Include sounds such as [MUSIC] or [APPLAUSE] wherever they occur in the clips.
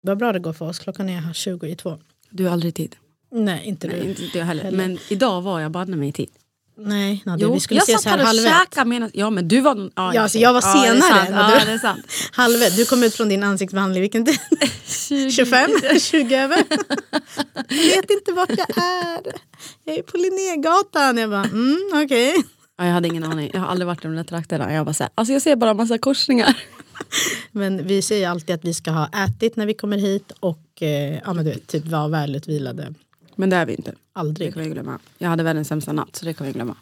Vad bra det går för oss. Klockan är 20 i två. Du har aldrig tid. Nej, inte Nej, du. inte jag heller. Men idag var jag banne mig i tid. Nej, Nadia, Jo, vi skulle jag ses satt här här och halv ett. käkade medan... Ja men du var... Ja, Ja, alltså jag var Ja, det är senare sant. än Ja, du. det är sant. [LAUGHS] Halv ett. Du kom ut från din ansiktsbehandling, vilken tid? 25? 20 [LAUGHS] över? Jag vet inte vart jag är. Jag är på Linnégatan. Jag bara, mm, okej. Ja, jag hade ingen aning. Jag har aldrig varit i de där trakterna. Jag, bara så här, alltså jag ser bara en massa korsningar. [LAUGHS] Men vi säger alltid att vi ska ha ätit när vi kommer hit och eh, ja, men du vet, typ vara välutvilade. Men det är vi inte. Det Aldrig. kan vi glömma. Jag hade världens sämsta natt så det kan vi glömma.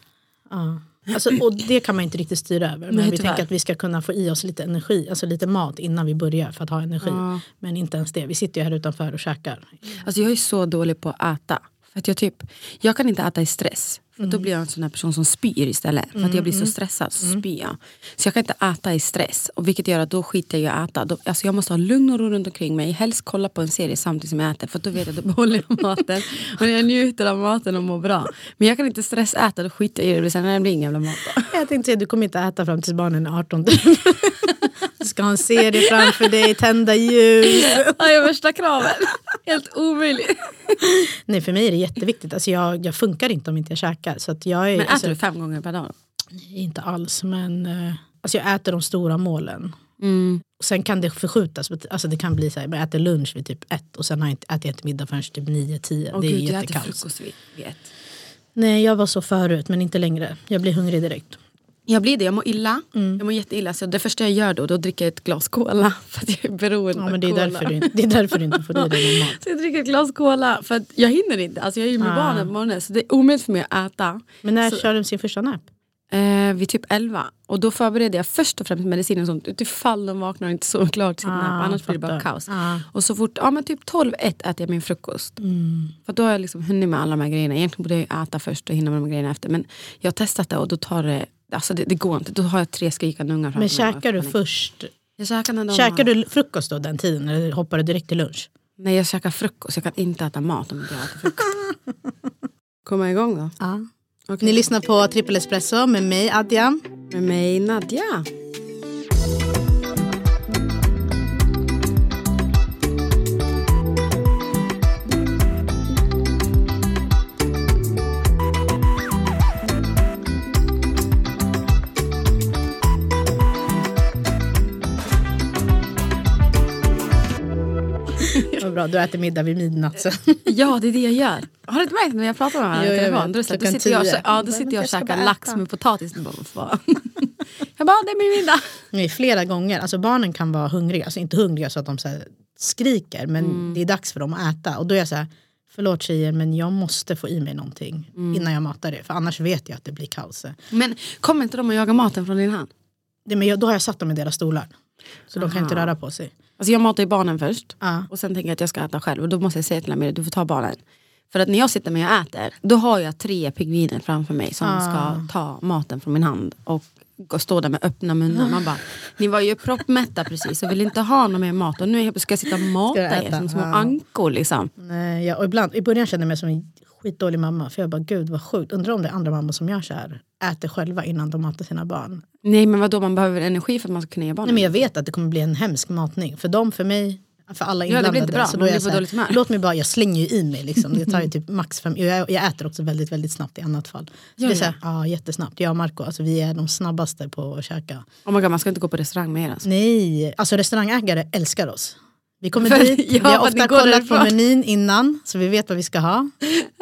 Ja. Alltså, och det kan man inte riktigt styra över. Men Nej, vi tyvärr. tänker att vi ska kunna få i oss lite energi, alltså lite mat innan vi börjar för att ha energi. Ja. Men inte ens det. Vi sitter ju här utanför och käkar. Alltså jag är så dålig på att äta. För att jag, typ, jag kan inte äta i stress. För Mm. Då blir jag en sån här person som spyr istället. För att jag blir så stressad så Mm. spyr jag. Så jag kan inte äta i stress. Och vilket gör att då skiter jag i att äta. Då, alltså jag måste ha lugn och ro runt omkring mig. Helst kolla på en serie samtidigt som jag äter. För då vet jag att då behåller jag maten. [LAUGHS] Och jag njuter av maten och mår bra. Men jag kan inte stressäta. Då skiter jag i det. Nej, det blir ingen jävla mat då. [LAUGHS] Jag tänkte säga, du kommer inte äta fram tills barnen är 18. [LAUGHS] Du ska ha en serie framför dig, tända ljus. Ja, jag värsta kraven. Helt omöjligt. Nej, för mig är det jätteviktigt. Alltså jag, jag funkar inte om inte jag käkar. Så att jag är, Men äter alltså, du fem gånger per dag? Inte alls, men eh, alltså jag äter de stora målen. Mm. Sen kan det förskjutas. Alltså det kan bli så här, jag äter lunch vid typ ett och sen har jag inte, äter jag inte middag förrän typ nio, tio. Åh det är gud, jag äter frukost vid ett. Nej, jag var så förut, men inte längre. Jag blir hungrig direkt. Jag blir det, jag mår illa. Mm. Jag mår jätteilla. Så det första jag gör då, då dricker jag ett glas cola. [LAUGHS] För att jag är beroende Ja, men det, är cola. därför du, det är därför du inte får i dig mat. [LAUGHS] Så jag dricker ett glas cola. För att jag hinner inte. Alltså jag är ju med Ah. barnen på morgonen. Så det är omöjligt för mig att äta. Men när Så- kör de sin första nap? Eh, vid typ 11. Och då förbereder jag först och främst medicinen och sånt. Utifall de vaknar och inte sover klart sin Ah, nap. Annars blir det bara kaos. Ah. Och så fort, ja men typ 12-1 äter jag min frukost. Mm. För då har jag liksom hunnit med alla de här grejerna. Egentligen borde jag äta först och hinna med de här grejerna efter. Men jag har testat det och då tar det, alltså det, det går inte. Då har jag tre skrikande ungar framför Men käkar du först? Jag käkar när de Käkar du frukost då den tiden eller hoppar du direkt till lunch? Nej jag käkar frukost, jag kan inte äta mat om inte jag äter frukost. [LAUGHS] Komma igång då. Ja. Okej. Ni lyssnar på Trippel Espresso med mig Adja. Med mig Nadja. Bra, du äter middag vid midnatt sen. [LAUGHS] Ja det är det jag gör. Har du inte märkt när jag pratar med varandra i telefon? Då, så då sitter jag, ja, då sitter jag och käkar lax med potatis. Jag bara, [LAUGHS] det är min middag. Nej, flera gånger. Alltså barnen kan vara hungriga, alltså inte hungriga så att de så här skriker men det är dags för dem att äta. Och då är jag så här, förlåt tjejer men jag måste få i mig någonting innan jag matar det. För annars vet jag att det blir kaos. Men kommer inte de att jaga maten från din hand? Det, men jag, då har jag satt dem i deras stolar. Så de kan inte Aha. röra på sig. Alltså jag matar ju barnen först. Ja. Och sen tänker jag att jag ska äta själv. Och då måste jag säga till Amir, du får ta barnen. För att när jag sitter med och äter, då har jag tre pingviner framför mig som Ah. ska ta maten från min hand. Och gå- stå där med öppna munnar. Man bara, ni var ju proppmätta precis och vill inte ha någon mer mat. Och nu ska jag sitta och mata er som små Ja. ankor. Liksom. Nej, jag, och ibland, I början kände jag mig som en skitdålig mamma. För jag bara, gud vad sjukt. Undrar om det är andra mammor som gör så här. Äter själva innan de matar sina barn. Nej men vadå, man behöver energi för att man ska kunna ge barnen. Nej, men jag vet att det kommer bli en hemsk matning. För dem, för mig, för alla Ja, det blir inblandade. inte bra. Så då jag så här, låt mig bara, jag slänger ju i mig. Liksom. Det tar ju typ max fem, jag, jag äter också väldigt, väldigt snabbt i annat fall. Så det är så här, ja, jättesnabbt. Jag och Marco, alltså, vi är de snabbaste på att käka. Oh my God, man ska inte gå på restaurang med er alltså. Nej, alltså restaurangägare älskar oss. Vi kommer För- dit, [LAUGHS] ja, vi har ofta kollat på menyn innan så vi vet vad vi ska ha.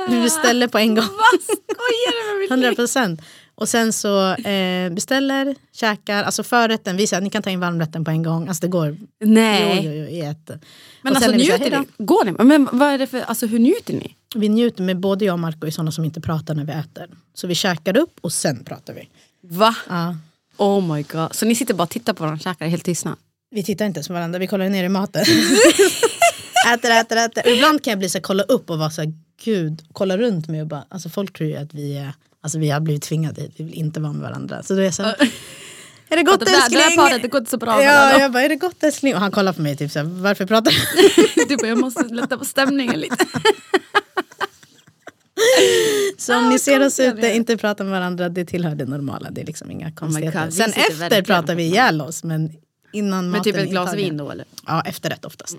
Vi beställer på en gång. [LAUGHS] Vad skojar du med mitt 100 liv? procent. Och sen så eh, beställer, käkar, alltså förrätten, vi säger att ni kan ta in varmrätten på en gång. Alltså det går. Nej. Jo, jo, jo, i ett. Men Och alltså njuter "Hej ni? Går ni? Men vad är det för, alltså hur njuter ni? då." Vi njuter med både jag och Marco är sådana som inte pratar när vi äter. Så vi käkar upp och sen pratar vi. Va? Ja. Oh my god. Så ni sitter bara och tittar på varandra käkar helt tystna? Vi tittar inte ens på varandra, vi kollar ner i maten. [LAUGHS] äter, äter, äter. Ibland kan jag bli så här, kolla upp och vara så här, gud, kolla runt mig och bara, alltså folk tror ju att vi är, alltså vi har blivit tvingade hit, vi vill inte vara med varandra. Så då är jag så här, är det gott det, där, det älskling? där paret det går inte så bra Ja, mellan jag bara, är det gott älskling? Och han kollar på mig typ så här, varför pratar du? [LAUGHS] Du bara, jag måste lätta på stämningen lite. Så om ni ser oss ute, inte prata med varandra, det tillhör det normala. Det är liksom inga konstigheter. God, vi Sen efter pratar vi ihjäl oss, men innan Med typ ett glas vin då eller? Ja, efterrätt oftast.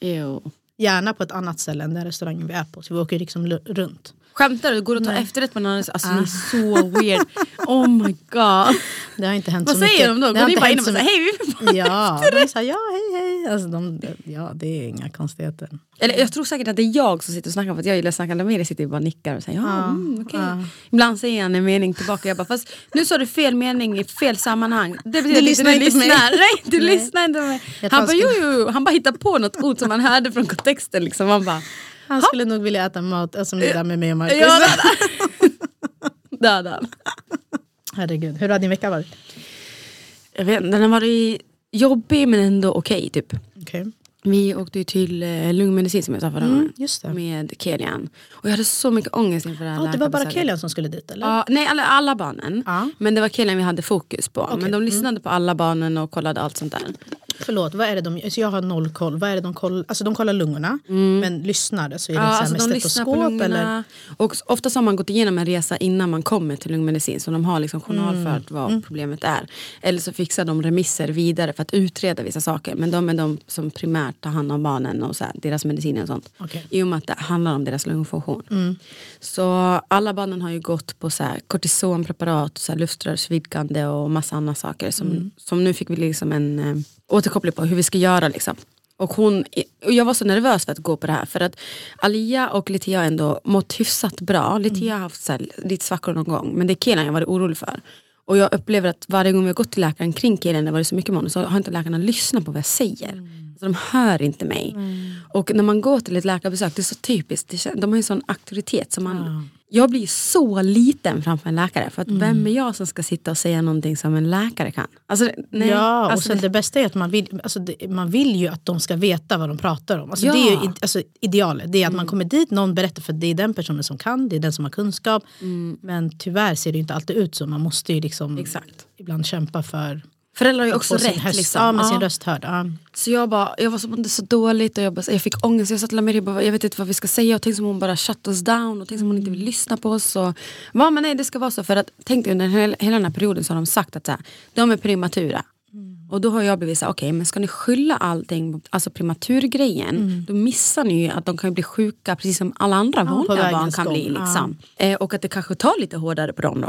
Jo. Gärna på ett annat ställe än den restaurangen vi är på. Så vi åker liksom runt. Skämtar du? Går du och tar efterrätt på någon annan? Alltså ni är så weird. Oh my god. Det har inte hänt Vad så mycket. säger de då? Det Går ni bara in och bara hej vi vill [LAUGHS] Ja, de säger ja hej hej. Alltså de, ja, det är inga konstigheter. Eller jag tror säkert att det är jag som sitter och snackar för att jag gillar att snacka. Lamiri sitter och bara nickar och säger ja, Ja, mm, okej. ja. Ibland säger han en mening tillbaka jag bara fast nu sa du fel mening i fel sammanhang. Det betyder Du att lyssnar inte på mig. Nej, du Nej. lyssnar inte på mig. Han bara jo, jo. Han bara hittar på något ord som han hörde från kontexten. Liksom. Han bara Han skulle nog vilja äta mat alltså middag med mig och Marcus. ja, där, [LAUGHS] där. Herregud, hur har din vecka varit? Jag vet den har varit jobbig men ändå okej typ. Okej. Vi åkte ju till eh, lungmedicin som jag sa förra Mm, gången. just det. Med Kelian. Och jag hade så mycket ångest inför det här Ja, det var bara läkarbesöket. Kelian som skulle dit eller? Ja, nej, alla, alla barnen. Ja. Men det var killen vi hade fokus på. Men de lyssnade på alla barnen och kollade allt sånt där. Förlåt, vad är det de alltså jag har noll koll. Vad är det de kollar? Alltså de kollar lungorna, men lyssnar så är det Ja, alltså med de lyssnar på lungorna. eller? Och oftast har man gått igenom en resa innan man kommer till lungmedicin. Så de har liksom journalfört Mm. vad problemet är. Eller så fixar de remisser vidare för att utreda vissa saker. Men de är de som primärt tar hand om barnen och så här, deras mediciner och sånt. Okej. I och med att det handlar om deras lungfunktion. Mm. Så alla barnen har ju gått på så här kortisonpreparat, så här luftrörsvidgande och massa andra saker. Som, Mm. som nu fick vi liksom en eh, återkoppling på hur vi ska göra. Liksom. Och, hon, och jag var så nervös för att gå på det här. För att Alia och Litia har ändå mått hyfsat bra. Litia har haft så här, lite svackor någon gång. Men det är Kelan jag varit orolig för. Och jag upplever att varje gång vi har gått till läkaren kring Kelan, det har varit så mycket mån, så har inte läkarna lyssnat på vad jag säger. Så de hör inte mig. Och när man går till ett läkarbesök, det är så typiskt. Det De har ju sån auktoritet. Som man, Jag blir så liten framför en läkare. För att vem är jag som ska sitta och säga någonting som en läkare kan? Alltså, nej, ja, och alltså, sen det- det, bästa är att man vill, alltså det, man vill ju att de ska veta vad de pratar om. Alltså Ja. Det är ju alltså idealet. Det är att man kommer dit, någon berättar för det är den personen som kan, det är den som har kunskap. Men tyvärr ser det inte alltid ut så. Man måste ju liksom Exakt. ibland kämpa för Föräldrar har ju också rätt. röst, liksom. ja, med sin Ja. röst hörd. Ja. Så jag, bara, jag var så, mådde så dåligt och jag, bara, jag fick ångest. Jag sa till Lamiri, jag bara, jag vet inte vad vi ska säga. Och tänk som hon bara shut us down och tänk som hon inte vill lyssna på oss. Och, ja, men nej, det ska vara så. För att, tänk dig, under hela, hela den här perioden så har de sagt att så här, de är prematura. Och då har jag blivit så här, okej men ska ni skylla allting på alltså prematurgrejen då missar ni ju att de kan bli sjuka precis som alla andra på vanliga barn kan bli. ja. Liksom. Eh, och att det kanske tar lite hårdare på dem då.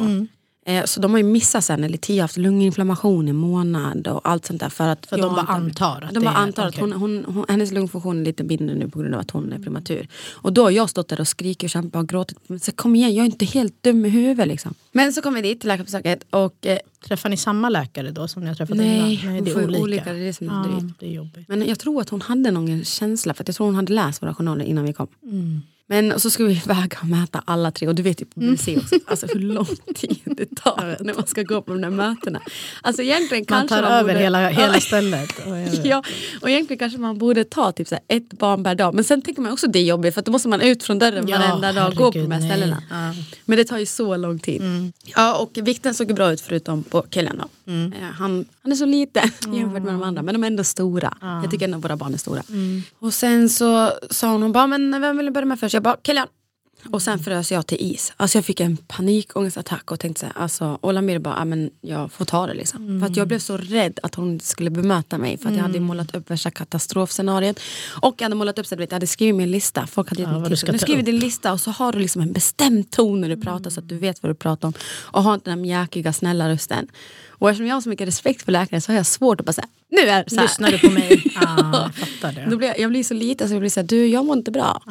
Eh, så de har ju missat sen när Litia har haft lunginflammation i månad och allt sånt där. För att För de bara antar att de bara antar att hon, hon, hon, hennes lungfunktion är lite mindre nu på grund av att hon är prematur. Och då har jag stått där och skrikit och kämpat och gråtit. Så kom igen, jag är inte helt dum i huvudet liksom. Men så kom vi dit till läkarbesöket och eh, Träffar ni samma läkare då som ni har träffat Nej, innan? Nej, det är olika. olika, det är det som är ja, det är jobbigt. men jag tror att hon hade någon känsla för att jag tror hon hade läst våra journaler innan vi kom. Mm. Men så ska vi väga och mäta alla tre och du vet ju på BVC också alltså hur lång tid det [LAUGHS] tar när man ska gå på de där mötena. Alltså egentligen Man kanske tar man över borde... hela, hela stället. Och. [LAUGHS] Ja, och egentligen kanske man borde ta typ så här ett barn per dag. Men sen tänker man också det är jobbigt för att då måste man ut från dörren Ja, varenda dag och gå på de här ställena. Ja. Men det tar ju så lång tid. Ja, och vikten såg bra ut förutom på killen då. Mm. Eh, Han, han är så liten [LAUGHS] jämfört med de andra men de är ändå stora. Jag tycker ändå våra barn är stora. Mm. Och sen så sa hon, hon bara, men vem vill du börja med först? Jag bara, killen. Och sen frös jag till is. Alltså jag fick en panikångestattack och tänkte så här, alltså, och Lamir bara, men jag får ta det liksom. För att jag blev så rädd att hon skulle bemöta mig. För att jag hade målat upp värsta katastrofscenariet. Och jag hade målat upp, så vet, jag hade skrivit min lista. Folk hade gett Ja, mig Nu skriver din lista och så har du liksom en bestämd ton när du pratar så att du vet vad du pratar om. Och har inte den här mjäkiga snälla rösten. Och eftersom jag har så mycket respekt för läkare så har jag svårt att bara säga nu är det så här. Lyssnar du på mig? [LAUGHS] Ja, jag fattar det. Då blir jag, jag blir så liten så jag blir så här, du jag mår inte bra.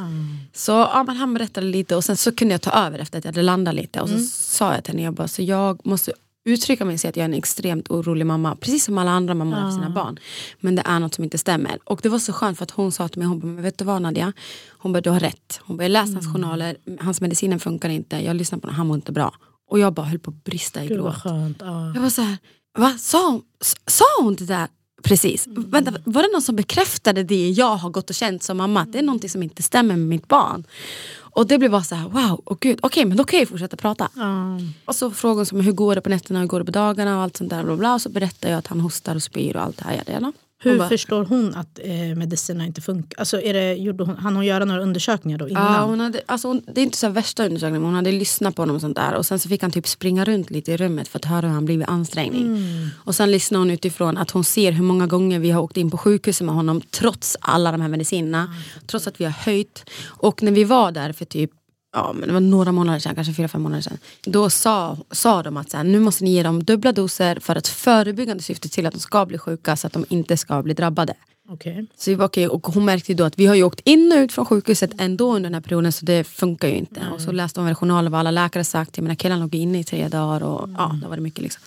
Så ja, men han berättade lite och sen så kunde jag ta över efter att jag hade landat lite och så sa jag till henne, jag bara, så jag måste uttrycka mig och säga att jag är en extremt orolig mamma, precis som alla andra mammor för sina barn. Men det är något som inte stämmer. Och det var så skönt för att hon sa till mig, hon bara, vet du vad Nadia? Hon bara, du har rätt. Hon bara, jag läste hans journaler, hans mediciner funkar inte, jag lyssnar på honom, han mår inte bra. Och jag bara höll på att brista i Gud vad gråt. skönt. Ja. Jag var så här, va? Sa hon, sa hon det där precis? Mm. Vänta, var det någon som bekräftade det jag har gått och känt som mamma? Att det är någonting som inte stämmer med mitt barn. Och det blev bara så här, wow, och gud, okej men då kan jag fortsätta prata. Ja. Och så frågade hon som, hur går det på nätterna, hur går det på dagarna och allt sånt där. Bla bla. Och så berättade jag att han hostar och spyr och allt det här. Hon Hur bara, förstår hon att eh, medicinerna inte funkar? Alltså, är det, gjorde hon, hann hon göra några undersökningar då innan? Ja, hon hade, alltså hon, det är inte så värsta undersökningen men hon hade lyssnat på honom och sånt där och sen så fick han typ springa runt lite i rummet för att höra hur han blivit ansträngning. Mm. Och sen lyssnade hon utifrån att hon ser hur många gånger vi har åkt in på sjukhuset med honom trots alla de här medicinerna. Trots att vi har höjt. Och när vi var där för typ Ja, men det var några månader sedan, kanske fyra, fem månader sedan. Då sa, sa de att så här, nu måste ni ge dem dubbla doser för ett förebyggande syfte till att de ska bli sjuka så att de inte ska bli drabbade. Okej. Så vi var okej och hon märkte då att vi har ju åkt in och ut från sjukhuset ändå under den här perioden så det funkar ju inte. Och så läste hon väl journaler vad alla läkare sagt. Jag menar killen låg inne i tre dagar och ja, då var det mycket liksom.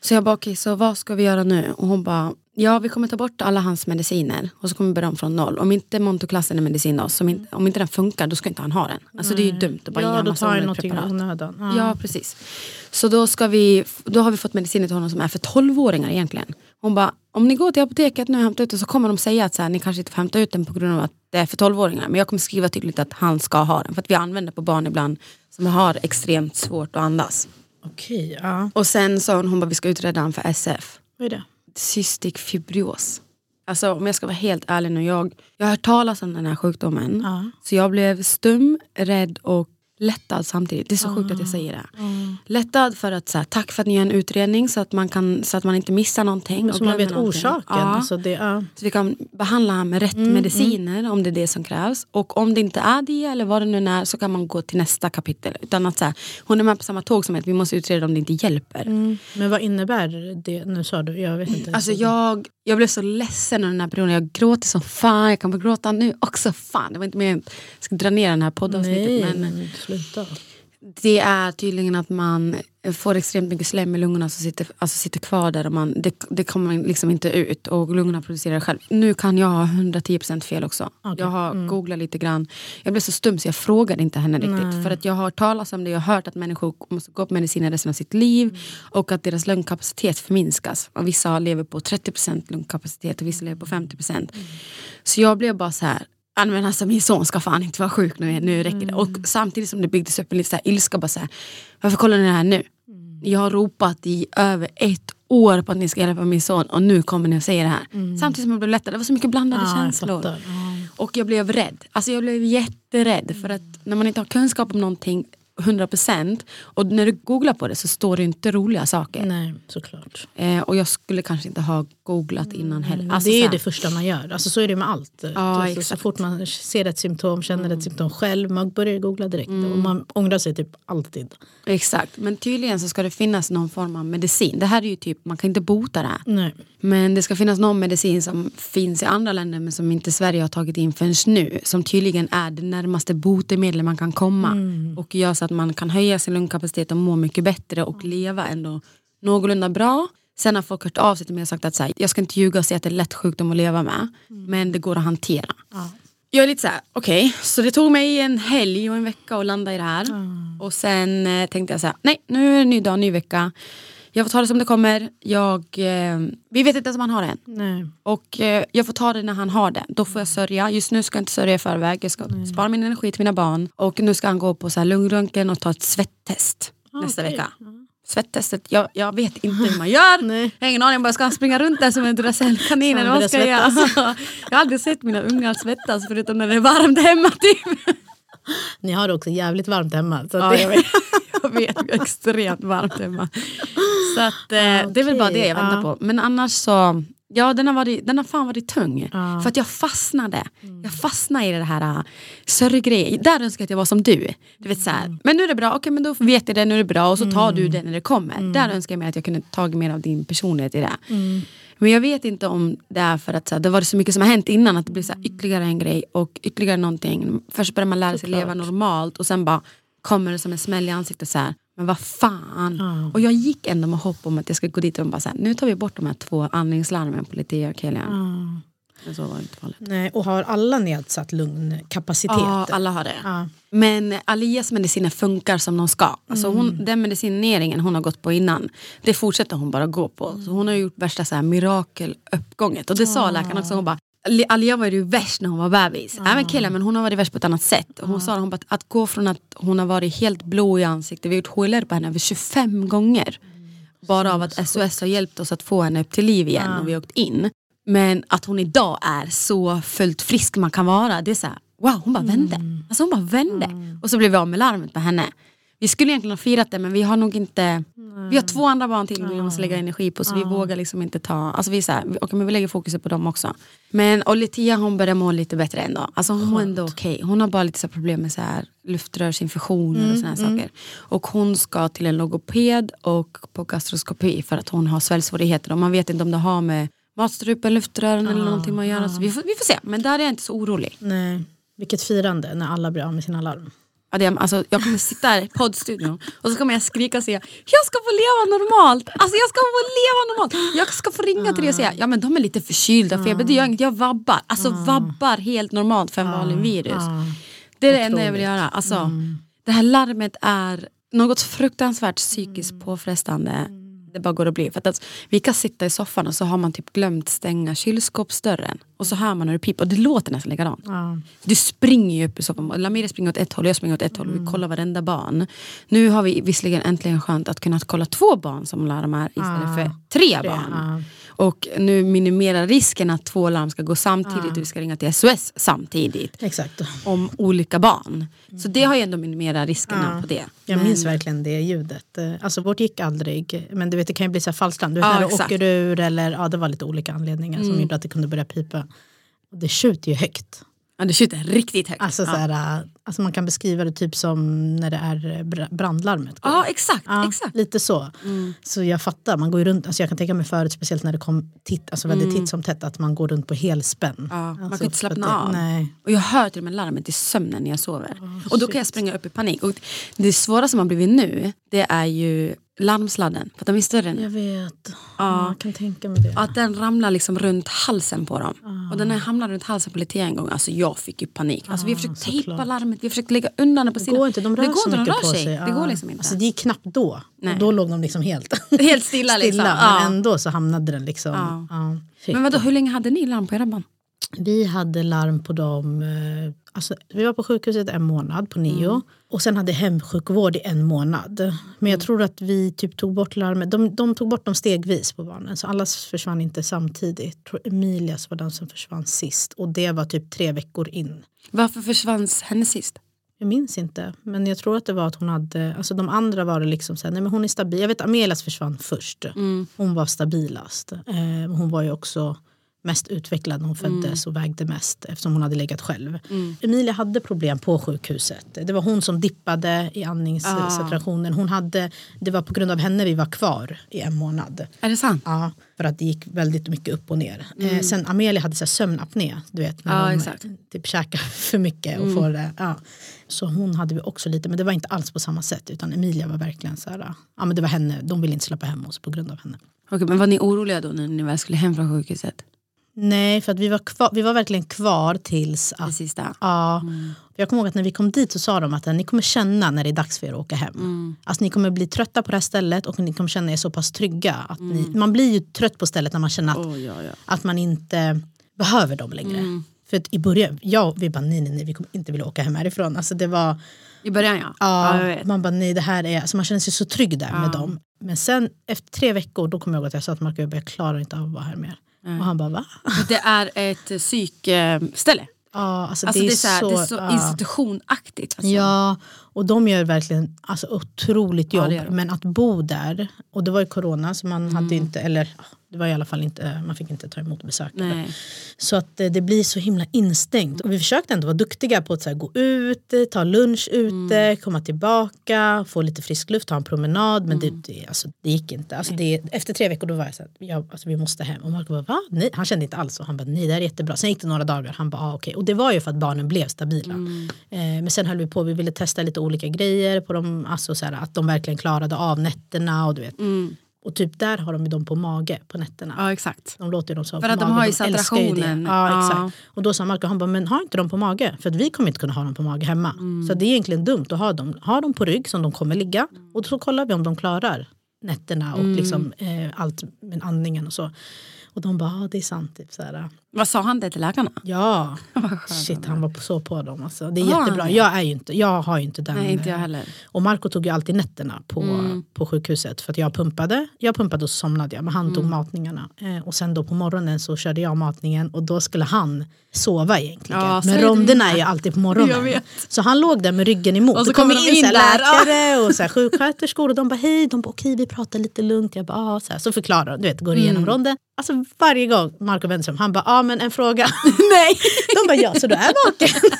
Så jag bara okej, så vad ska vi göra nu? Och hon bara ja vi kommer ta bort alla hans mediciner och så kommer vi börja om från noll. Om inte montoklassen är medicin då, som inte, om inte den funkar då ska inte han ha den. Alltså det är ju dumt att bara ge Ja, en då massa tar jag onödigt någonting i preparat. onödan. Ja. Ja precis. Så då, ska vi, då har vi fått mediciner till honom som är för 12-åringar egentligen. Hon bara, om ni går till apoteket nu och hämtar ut det så kommer de säga att så här, ni kanske inte får hämta ut den på grund av att det är för 12-åringar. Men jag kommer skriva tydligt att han ska ha den. För att vi använder på barn ibland som har extremt svårt att andas. Okej, ja. Och sen sa hon, hon bara, vi ska utreda han för SF. Vad är det? Cystic fibros. Alltså om jag ska vara helt ärlig nu, jag, jag har hört talas om den här sjukdomen. Ja. Så jag blev stum, rädd och lättad samtidigt. Det är så sjukt att jag säger det. Lättad för att så här, tack för att ni gör en utredning så att man, kan, så att man inte missar någonting. och Så man vet någonting. orsaken. Ja. Alltså det, ja. Så vi kan behandla med rätt mediciner om det är det som krävs. Och om det inte är det eller vad det nu är så kan man gå till nästa kapitel. Utan att så här, hon är med på samma tåg som att vi måste utreda om det inte hjälper. Men vad innebär det? Nu sa du, jag vet inte. Alltså jag, jag blev så ledsen under den här perioden. Jag gråter som fan. Jag kan få gråta nu också. Fan, det var inte meningen att jag ska dra ner den här poddavsnittet. Nej, men sluta. det är tydligen att man får extremt mycket slem i lungorna som sitter, alltså sitter kvar där. Och man, det, det kommer liksom inte ut och lungorna producerar själv. Nu kan jag ha 110% fel också. Okej, Jag har googlat lite grann. Jag blev så stum så jag frågade inte henne riktigt. För att jag har hört talas om det. Jag har hört att människor måste gå på mediciner resten av sitt liv. Och att deras lungkapacitet förminskas. Och vissa lever på 30% lungkapacitet och vissa lever på 50%. Så jag blev bara så här. "Ja, Men alltså min son ska fan inte vara sjuk nu, nu räcker det. Och samtidigt som det byggdes upp en lite så här ilska. Bara så här, Varför kollar ni det här nu? Jag har ropat i över ett år på att ni ska hjälpa min son och nu kommer ni och säger det här. Samtidigt som jag blev lättad. Det var så mycket blandade jag känslor. fattar. Ja. Och jag blev rädd. Alltså jag blev jätterädd. För att när man inte har kunskap om någonting 100% och när du googlar på det så står det inte roliga saker. Nej, såklart. Eh, och jag skulle kanske inte ha googlat innan heller. Men Alltså det är ju det första man gör. Alltså, så är det med allt. alltså, så fort man ser ett symptom, känner ett symptom själv, man börjar googla direkt. Och man ångrar sig typ alltid. Exakt, men tydligen så ska det finnas någon form av medicin. Det här är ju typ, man kan inte bota det här. Nej. Men det ska finnas någon medicin som finns i andra länder men som inte Sverige har tagit in förrän nu. Som tydligen är det närmaste botemedlet man kan komma. Och gör så att man kan höja sin lungkapacitet och må mycket bättre och leva ändå någorlunda bra. Sen har folk hört av sig till mig och sagt att så här, jag ska inte ljuga och säga att det är lätt sjukdom att leva med. Men det går att hantera. Ja. Jag är lite såhär, okej, så det tog mig en helg och en vecka att landa i det här. Och sen eh, tänkte jag så här, nej nu är det en ny dag, ny vecka. Jag får ta det som det kommer. Jag, eh, vi vet inte ens om han har det än. Nej. Och eh, jag får ta det när han har det. Då får jag sörja. Just nu ska jag inte sörja i förväg. Jag ska spara min energi till mina barn. Och nu ska han gå på så här lungröntgen och ta ett svett-test nästa okej. vecka. Svettestet, jag, jag vet inte hur man gör. [LAUGHS] Nej. Jag har ingen aning, bara ska han springa runt där som en Duracellkanin eller vad ska jag. [LAUGHS] Jag har aldrig sett mina ungar svettas förutom när det är varmt hemma. Typ. Ni har det också jävligt varmt hemma. Så Ja, det, [LAUGHS] jag vet, det är extremt varmt hemma. Så att, eh, det är väl bara det jag väntar ja. på. Men annars så, Ja den har, varit, den har fan varit tung. Ja. Mm. För att jag fastnade. Jag fastnade i det här sörjgrejen. Där önskar jag att jag var som du. du vet, så Mm. här, Men nu är det bra, okej men då vet jag det, nu är det bra och så tar du det när det kommer. Där önskar jag mig att jag kunde tagit mer av din personlighet i det. Mm. Men jag vet inte om det är för att så här, det var så mycket som har hänt innan att det blir så här, ytterligare en grej och ytterligare någonting. Först börjar man lära sig leva normalt och sen bara kommer det som en smäll i ansiktet så här. Men vad fan. Ja. Och jag gick ändå med hopp om att jag skulle gå dit och de bara så här, nu tar vi bort de här två andningslarmen på Litea och Kelian. Ja. Men så var det inte fallet. Nej, och har alla nedsatt lungkapacitet? Ja, alla har det. Ja. Men Alias mediciner funkar som de ska. Alltså hon, Mm. Den medicineringen hon har gått på innan, det fortsätter hon bara gå på. Så hon har gjort värsta så här mirakeluppgånget. Och det sa läkaren också. Hon bara, Alia var ju värst när hon var bebis. Även killen men hon har varit värst på ett annat sätt. Hon sa hon att, att gå från att hon har varit helt blå i ansiktet, vi har gjort HLR på henne över 25 gånger. Bara av att SOS har hjälpt oss att få henne upp till liv igen och vi har åkt in. Men att hon idag är så fullt frisk man kan vara. Det är så här, wow hon bara vände. Alltså hon bara vände. Och så blev vi av med larmet med henne. Vi skulle egentligen ha firat det men vi har nog inte Vi har två andra barn till vi måste lägga energi på så vi vågar liksom inte ta Alltså vi är så här, okej, men vi lägger fokuset på dem också. Men och Litia hon börjar må lite bättre ändå. Alltså hon mår ändå okej. Hon har bara lite så problem med så här luftrörsinfektioner och såna här saker. Och hon ska till en logoped och på gastroskopi för att hon har sväljsvårigheter och man vet inte om det har med matstrupen, luftrören eller någonting man gör så vi, får, vi får se. Men där är jag inte så orolig. Nej. Vilket firande när alla blir av med sina larm. Alltså, jag kommer sitta här i poddstudion och så kommer jag skrika och säga Jag ska få leva normalt! Alltså jag ska få leva normalt! Jag ska få ringa till dig och säga Ja men de är lite förkylda, feber, det gör inget, jag vabbar. Alltså vabbar helt normalt för en vanlig virus. Ja. Det är det enda jag vill göra. Alltså, Det här larmet är något fruktansvärt psykiskt påfrestande. Det bara går att bli. För att alltså, vi kan sitta i soffan och så har man typ glömt stänga kylskåpsdörren. Och så hör man när det piper och det låter nästan likadant. Ja. Du springer ju upp i soffan. Lamira springer åt ett håll och jag springer åt ett håll. Och vi kollar varenda barn. Nu har vi visserligen äntligen skönt att kunna kolla två barn som larmar istället Ah, för tre, tre, barn. ja. Och nu minimerar risken att två larm ska gå samtidigt och vi ska ringa till SOS samtidigt Exakt. om olika barn. Så det har ju ändå minimerat riskerna Ja. på det. Jag Men- minns verkligen det ljudet. Eh, Alltså vårt gick aldrig, men du vet det kan ju bli så här falsklarm. Du vet Ja, när det exakt. åker ur eller ja, det var lite olika anledningar som gjorde att det kunde börja pipa. Det tjuter ju högt. Ja, det skjuter riktigt högt. Alltså, ja. så här, äh, alltså man kan beskriva det typ som när det är bra- brandlarmet. går. ja exakt. Ja, exakt. Lite så. Mm. Så jag fattar, man går ju runt, alltså jag kan tänka mig förut, speciellt när det kom titt, alltså väldigt titt som tätt, att man går runt på helspänn. Mm. Ja, man alltså, kan inte för att slappna det- av. Nej. Och jag hör till och med larmet i sömnen när jag sover. och då kan jag springa upp i panik. Och det svåra som har blivit nu, det är ju larmsladden. För att de är större nu. Jag vet, ja. jag kan tänka mig det. Att den ramlar liksom runt halsen på dem. Och den här hamnade runt halsen på Litea en gång. Alltså jag fick ju panik. Alltså vi har försökt tejpa larmet, vi har försökt lägga undan det på Det sidan. går inte, de rör, det går så inte, de rör sig. sig. Det Ja. går liksom inte. Alltså, det är knappt då. Nej. Och då låg de liksom helt [LAUGHS] Helt stilla, liksom. stilla. Men ändå så hamnade den liksom. Ja. Shit. Men vadå, hur länge hade ni larm på era barn? Vi hade larm på dem, eh, alltså, vi var på sjukhuset en månad på nio Mm. och sen hade hemsjukvård i en månad. Men Mm. jag tror att vi typ tog bort larmet, de, de tog bort dem stegvis på barnen så alla försvann inte samtidigt. Tror Emilias var den som försvann sist och det var typ tre veckor in. Varför försvann henne sist? Jag minns inte, men jag tror att det var att hon hade, alltså de andra var det liksom så här, nej men hon är stabil. Jag vet Amelias försvann först, Mm. hon var stabilast. Eh, hon var ju också mest utvecklad när hon föddes och vägde mest eftersom hon hade legat själv. Emilia hade problem på sjukhuset. Det var hon som dippade i andningssaturationen. Hon hade, det var på grund av henne vi var kvar i en månad. Är det sant? Ja, för att det gick väldigt mycket upp och ner. Eh, sen Amelia hade så här sömnapné, du vet. När Ja, de exakt. typ käkar [LAUGHS] för mycket och får det. Ja. Så hon hade vi också lite, men det var inte alls på samma sätt. Utan Emilia var verkligen så här, ja men det var henne, de ville inte släppa hem oss på grund av henne. Okej, men var ni oroliga då när ni väl skulle hem från sjukhuset? Nej, för att vi var, kvar, vi var verkligen kvar tills Det att sista? Ja, jag kommer ihåg att när vi kom dit så sa de att ni kommer känna när det är dags för er att åka hem. Alltså ni kommer bli trötta på det här stället och ni kommer känna er så pass trygga. Att ni, man blir ju trött på stället när man känner att, Oh, ja, ja. att man inte behöver dem längre. För att i början, jag vi bara nej nej nej vi kommer inte vilja åka hem härifrån. Alltså det var, I början ja. ja, vet. man bara nej det här är, alltså man känner sig så trygg där med dem. Men sen efter tre veckor då kommer jag ihåg att jag sa till Marco jag klarar inte av att vara här mer. Och han bara va? Det är ett psykställe. Ja, alltså, Alltså det, är så, här, så, det är så ja. institutionaktigt. Alltså. Ja, och de gör verkligen alltså, otroligt Ja, jobb. de. men att bo där, och det var ju corona så man hade ju inte, eller ja, Det var i alla fall inte, man fick inte ta emot besökare. Nej. Så att eh, det blir så himla instängt. Och vi försökte ändå vara duktiga på att här, gå ut, eh, ta lunch ute, Mm. komma tillbaka, få lite frisk luft, ta en promenad. Men Mm. det, det, alltså, det gick inte. Alltså, det, efter tre veckor då var jag så här, ja, alltså, vi måste hem. Och Marco bara, va? Nej. Han kände inte alls så. Han bara, nej det här är jättebra. Sen gick det några dagar. Han bara, ah, okej. Och det var ju för att barnen blev stabila. Mm. Eh, men sen höll vi på, vi ville testa lite olika grejer på dem. Alltså, så här, att de verkligen klarade av nätterna. Och, du vet. Och typ där har de ju dem på mage på nätterna. Ja exakt. De låter ju dem sova För på att de mage, har ju saturationen. Ja, Ja. exakt. Och då sa Marco, han bara, men har inte de på mage? För att vi kommer inte kunna ha dem på mage hemma. Mm. Så det är egentligen dumt att ha dem. Ha dem på rygg som de kommer ligga. Och så kollar vi om de klarar nätterna och Mm. liksom, eh, allt med andningen och så. Och de bara, ja det är sant. Typ, så här. Vad sa han det till läkarna? Ja, [LAUGHS] shit han var så på dem. Alltså. Det är han jättebra. Jag, är ju inte, jag har ju inte den. Nej inte jag heller. och Marco tog ju alltid nätterna på, Mm. på sjukhuset för att jag pumpade. Jag pumpade och så somnade jag men han Mm. tog matningarna. Eh, och sen då på morgonen så körde jag matningen och då skulle han sova egentligen. Ja, men ronderna är ju alltid på Jag morgonen. vet. Så han låg där med ryggen emot. Och så kommer de in, in läkare och så här, sjuksköterskor och de bara hej. De bara okej vi pratar lite lugnt. Jag bara ah, så, här, så förklarar de, du vet, går igenom Mm. ronden. Alltså varje gång Marco vänder sig om, han bara ja men en fråga. [LAUGHS] Nej. De bara ja, så du är vaken?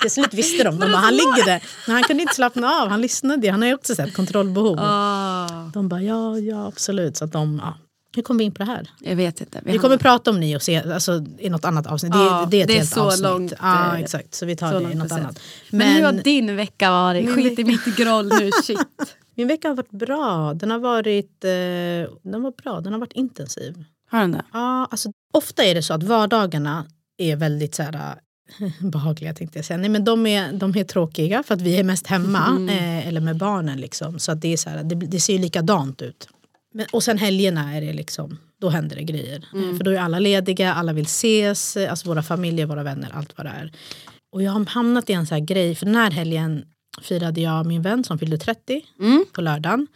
Till slut visste de. De bara, han ligger där. Men han kunde inte slappna av. Han lyssnade. Han har ju också sett kontrollbehov. Ah, De bara ja, ja absolut. Så att de, ja. Hur kom vi in på det här? jag vet inte. Vi kommer prata om ni och se, alltså, i något annat avsnitt. Det, Ja, det är ett det är helt så avsnitt. långt, Ja, eh, exakt. Så vi tar så det i något annat. Men, hur har din vecka varit? Skit i mitt groll nu, shit. [LAUGHS] Min vecka har varit bra. Den har varit, eh, den var bra. Den har varit intensiv. Har den det? Ja, alltså, ofta är det så att vardagarna är väldigt så här, [LAUGHS] behagliga tänkte jag säga. Nej, men de, är, de är tråkiga för att vi är mest hemma Mm. eh, eller med barnen. Liksom. Så att det, är så här, det, det ser ju likadant ut. Men, och sen helgerna är det liksom, då händer det grejer. Mm. Eh, För då är alla lediga, alla vill ses, eh, alltså våra familjer, våra vänner, allt vad det är. Och jag har hamnat i en så här grej, för den här helgen firade jag min vän som fyllde 30 Mm. på lördagen.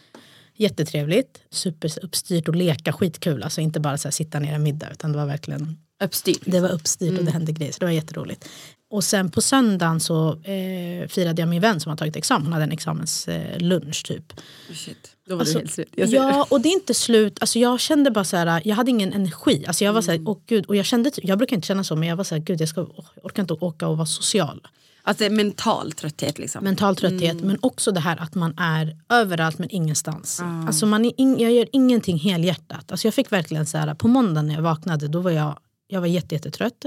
Jättetrevligt, superuppstyrt och leka, skitkul. Alltså inte bara så här, sitta ner en middag utan det var verkligen Uppstyrt. det var uppstyrt och det hände grejer så det var jätteroligt. Och sen på söndagen så eh, firade jag min vän som har tagit examen. Hon hade en examenslunch eh, lunch typ. Shit. Då var Alltså, du helt slut. Ja och det är inte slut, alltså jag kände bara så här, jag hade ingen energi. Alltså jag var så här, åh gud, och jag kände, typ- jag brukar inte känna så men jag var så här, gud jag, ska, åh, jag orkar inte åka och vara social. Är mental trötthet liksom. Mental trötthet men också det här att man är överallt men ingenstans. Alltså man in, jag gör ingenting helhjärtat. Alltså jag fick verkligen så här, på måndagen när jag vaknade då var jag jag var jätte, jättetrött.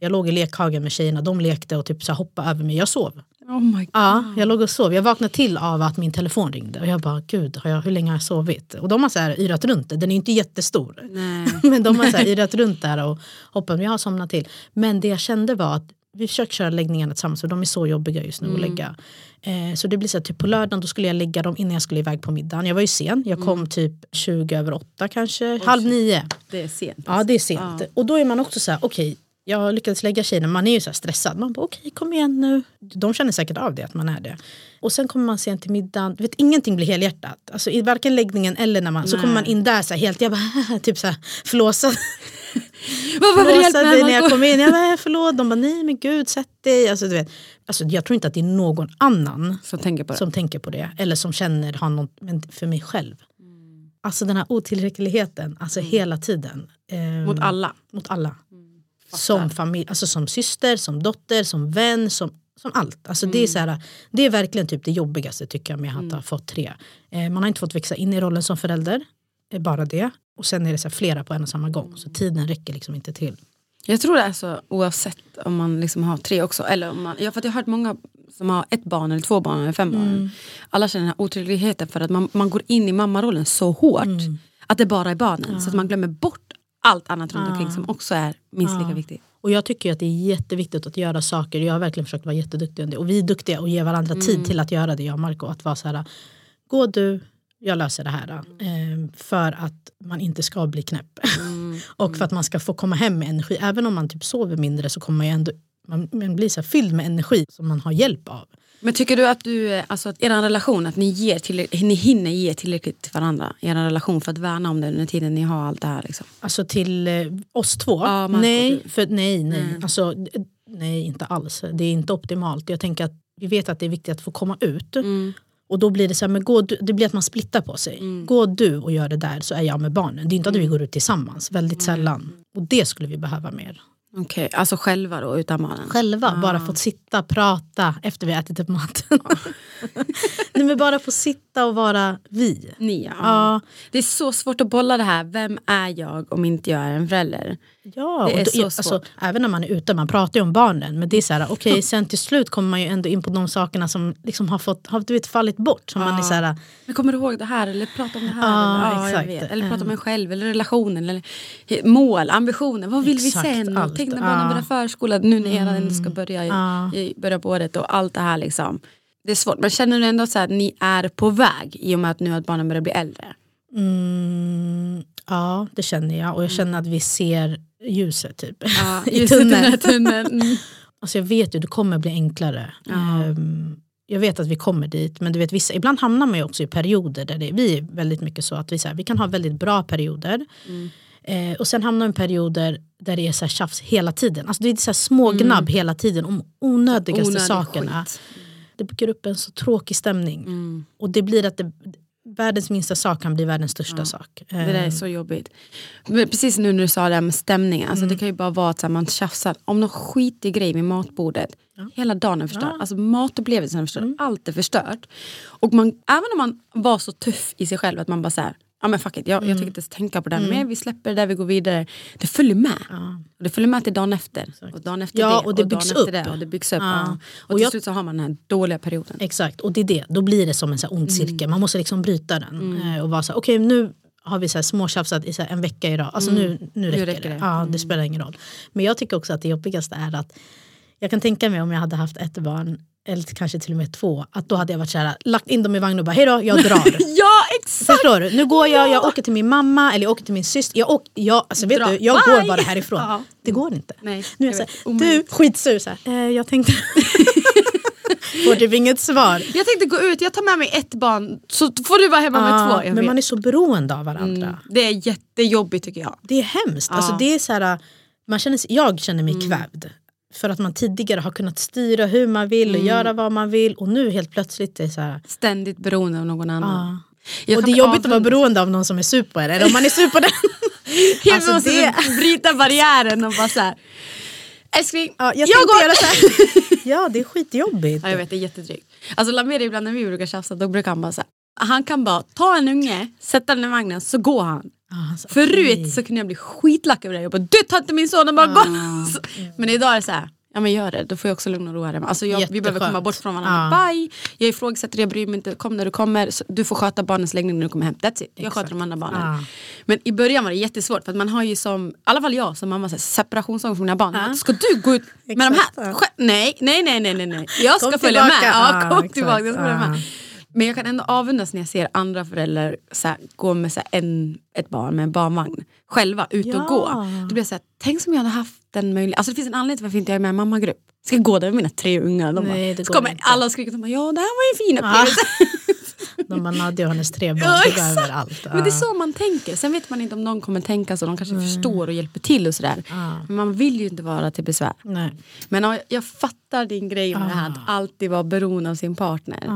Jag låg i lekhagen med tjejerna, de lekte och typ så hoppade över mig. Jag sov. Oh my god. Ja, jag låg och sov. Jag vaknade till av att min telefon ringde. Och jag bara, gud, har jag, hur länge har jag sovit? Och de har så här yrat runt det. Den är inte jättestor. Nej. [LAUGHS] Men de har så här yrat runt där och hoppat. Men jag har somnat till. Men det jag kände var att vi försöker köra läggningarna tillsammans för de är så jobbiga just nu att lägga. Eh, så det blir så här, typ på lördagen då skulle jag lägga dem innan jag skulle iväg på middagen. Jag var ju sen. Jag kom typ 20 över 8 kanske. Halv nio. Det är sent. Ja det är sent. Och då är man också så här, okej jag lyckades lägga tjejerna, man är ju så stressad. Man bara okej kom igen nu. De känner säkert av det att man är det. Och sen kommer man sent till middagen, du vet ingenting blir helhjärtat. Alltså i varken läggningen eller när man, så kommer man in där så här, helt, jag bara [LAUGHS] typ så här flåsad. Vad behöver du hjälp med? när jag kom in, jag [LAUGHS] bara förlåt. De bara nej men gud sätt dig. Alltså, du vet. Alltså, jag tror inte att det är någon annan Som tänker på det. som tänker på det. Eller som känner, har något, men för mig själv. Alltså den här otillräckligheten, alltså hela tiden. Ehm, Mot alla. mot alla. Som familj, alltså som syster, som dotter, som vän, som, som allt. Alltså det, är så här, det är verkligen typ det jobbigaste tycker jag med att ha fått tre. Eh, man har inte fått växa in i rollen som förälder, eh, bara det. Och sen är det så flera på en och samma gång. Så tiden räcker liksom inte till. Jag tror det är så oavsett om man liksom har tre också. Eller om man, ja, för jag har hört många som har ett barn eller två barn eller fem barn. Alla känner den här otryggheten för att man, man går in i mammarollen så hårt. Att det bara är barnen. Så att man glömmer bort allt annat runt omkring som också är minst lika viktigt. Och jag tycker att det är jätteviktigt att göra saker. Jag har verkligen försökt vara jätteduktig om det. Och vi är duktiga och ger varandra tid till att göra det, jag och Marco. Att vara så här, gå du, jag löser det här. Eh, för att man inte ska bli knäpp. [LAUGHS] och för att man ska få komma hem med energi. Även om man typ sover mindre så kommer man ju ändå man, man blir så fylld med energi som man har hjälp av. Men tycker du att du, alltså att er relation, att ni, ger ni hinner ge tillräckligt till varandra i er relation för att värna om det under tiden ni har allt det här? Liksom? Alltså till eh, oss två? Ja, nej, för, nej, nej. Alltså, d- nej, inte alls. Det är inte optimalt. Jag tänker att vi vet att det är viktigt att få komma ut. Mm. Och då blir det så här, men gå, du- det blir att man splittar på sig. Gå du och gör det där så är jag med barnen. Det är inte att vi går ut tillsammans, väldigt sällan. Och det skulle vi behöva mer. Okej, alltså själva då utan barnen? Själva, bara fått sitta, prata efter vi har ätit upp maten. [LAUGHS] Nej, men bara få sitta och vara vi. Ni, ja. Ja, Det är så svårt att bolla det här. Vem är jag om inte jag är en förälder? Ja, Det är då, så alltså, svårt. även när man är ute, man pratar ju om barnen. Men det är så här, okej, [LAUGHS] sen till slut kommer man ju ändå in på de sakerna som liksom har, fått, har du vet, fallit bort. Som man är så här, Men kommer du ihåg det här? Eller prata om det här? Ja, eller, vet. eller prata om en själv, eller relationen, eller mål, ambitioner. Vad vill Exakt, vi sen? allt. Tänk när barnen Ja. börjar förskola, nu när era ändå ska börja i, Ja. i början på året och allt det här. Liksom. Det är svårt, men känner du ändå så här, att ni är på väg i och med att nu att barnen börjar bli äldre? mm, ja, det känner jag. Och jag känner att vi ser ljuset typ. Ja, [LAUGHS] I tunneln. tunneln. Mm. [LAUGHS] Alltså jag vet ju, det kommer bli enklare. Ja. Ehm, jag vet att vi kommer dit, men du vet, vissa, ibland hamnar man ju också i perioder där det, vi är väldigt mycket så att vi, så här, vi kan ha väldigt bra perioder. Mm. Eh, och sen hamnar vi i perioder där det är så här tjafs hela tiden. Alltså det är så här smågnabb hela tiden om onödigaste Mm. Onödig sakerna. skit. Det bygger upp en så tråkig stämning. Mm. Och det blir att det, världens minsta sak kan bli världens största sak. Det där är Eh, så jobbigt. Men precis nu när du sa det här med stämningen, alltså Mm. det kan ju bara vara att man tjafsar om någon skitig grej vid matbordet. Hela dagen är förstörd. Alltså matupplevelsen är förstörd. Mm. Allt är förstört. Och man, även om man var så tuff i sig själv att man bara så här, ja men fuck it, jag, Mm. jag tänker inte ens tänka på det här mer, vi släpper det där, vi går vidare. Det följer med. Och det följer med till dagen efter. Och dagen efter Ja, det. och det dagen byggs upp. Det, och det byggs upp. Ja. Ja. Och, Och till jag- slut så har man den här dåliga perioden. Exakt, och det är det. Då blir det som en så ond Mm. cirkel. Man måste liksom bryta den. Eh, och vara så här, okej nu har vi så här småtjafsat i så en vecka idag. Alltså nu, nu räcker, Mm. räcker det. det. Mm. Ja, det spelar ingen roll. Men jag tycker också att det jobbigaste är att jag kan tänka mig om jag hade haft ett barn eller kanske till och med två, att då hade jag varit så här, lagt in dem i vagnen och bara hejdå, jag drar. [LAUGHS] Ja exakt! Förstår du? Nu går jag, jag åker till min mamma eller jag åker till min syster. Jag, åker, jag, alltså, vet Dra. du, jag Bye. går bara härifrån. Ja. Det går inte. Nej, nu är jag jag vet. så här, du skitsur, så här, eh, jag tänkte... [LAUGHS] Får typ inget svar. Jag tänkte gå ut, jag tar med mig ett barn så får du vara hemma med Ja, två. Men vet. man är så beroende av varandra. Mm, det är jättejobbigt tycker jag. Det är hemskt. Alltså, det är så här, man känner, jag känner mig Mm. kvävd. För att man tidigare har kunnat styra hur man vill Mm. och göra vad man vill. Och nu helt plötsligt är så här... Ständigt beroende av någon annan. Ja. Och det är jobbigt att vara avund. beroende av någon som är super. Eller om man är super den. [LAUGHS] Jag Alltså, måste det- bryta barriären och bara såhär. Älskling, Ja, jag, jag, går! göra så här. [LAUGHS] ja det är skitjobbigt. Ja, jag vet, det är jättedrygt. Alltså Lameri ibland när vi brukar tjafsa då brukar han bara såhär. Han kan bara ta en unge, sätta den i vagnen så går han. Alltså, Förut okej. så kunde jag bli skitlack över det. Jag bara du tar inte min son och bara. Så- Men idag är det så här. Ja men gör det, då får jag också lugn och ro här hemma. Alltså jag, vi behöver komma bort från varandra. Ja. Bye! Jag ifrågasätter, jag bryr mig inte. Kom när du kommer. Du får sköta barnens läggning när du kommer hem. That's it. Jag sköter de andra barnen. Ja. Men i början var det jättesvårt för att man har ju som, i alla fall jag som mamma, så här, separationsångest för mina barn. Ja. Ska du gå ut med de Exakt, här? Nej, nej, nej, nej, nej. Jag ska Kom följa med. tillbaka. Ja, Ja, kom exakt. tillbaka. Jag ska följa Ja. med. Men jag kan ändå avundas när jag ser andra föräldrar så här, gå med så här, en, ett barn med en barnvagn själva ut och Ja. gå. Då blir jag så här, tänk som jag hade haft den möjligheten. Alltså det finns en anledning till varför inte jag är med i mammagrupp. Ska jag gå där med mina tre ungar? De Nej, bara, så kommer inte. alla och skriker de bara, ja det här var ju en fin Ja. De bara Nadja och hennes tre barn [LAUGHS] Ja, tog exakt. över allt. Men det är Ja. så man tänker. Sen vet man inte om någon kommer tänka så. De kanske förstår och hjälper till och sådär. Ja. Men man vill ju inte vara till besvär. Nej. Men ja, jag fattar din grej om det här att alltid vara beroende av sin partner.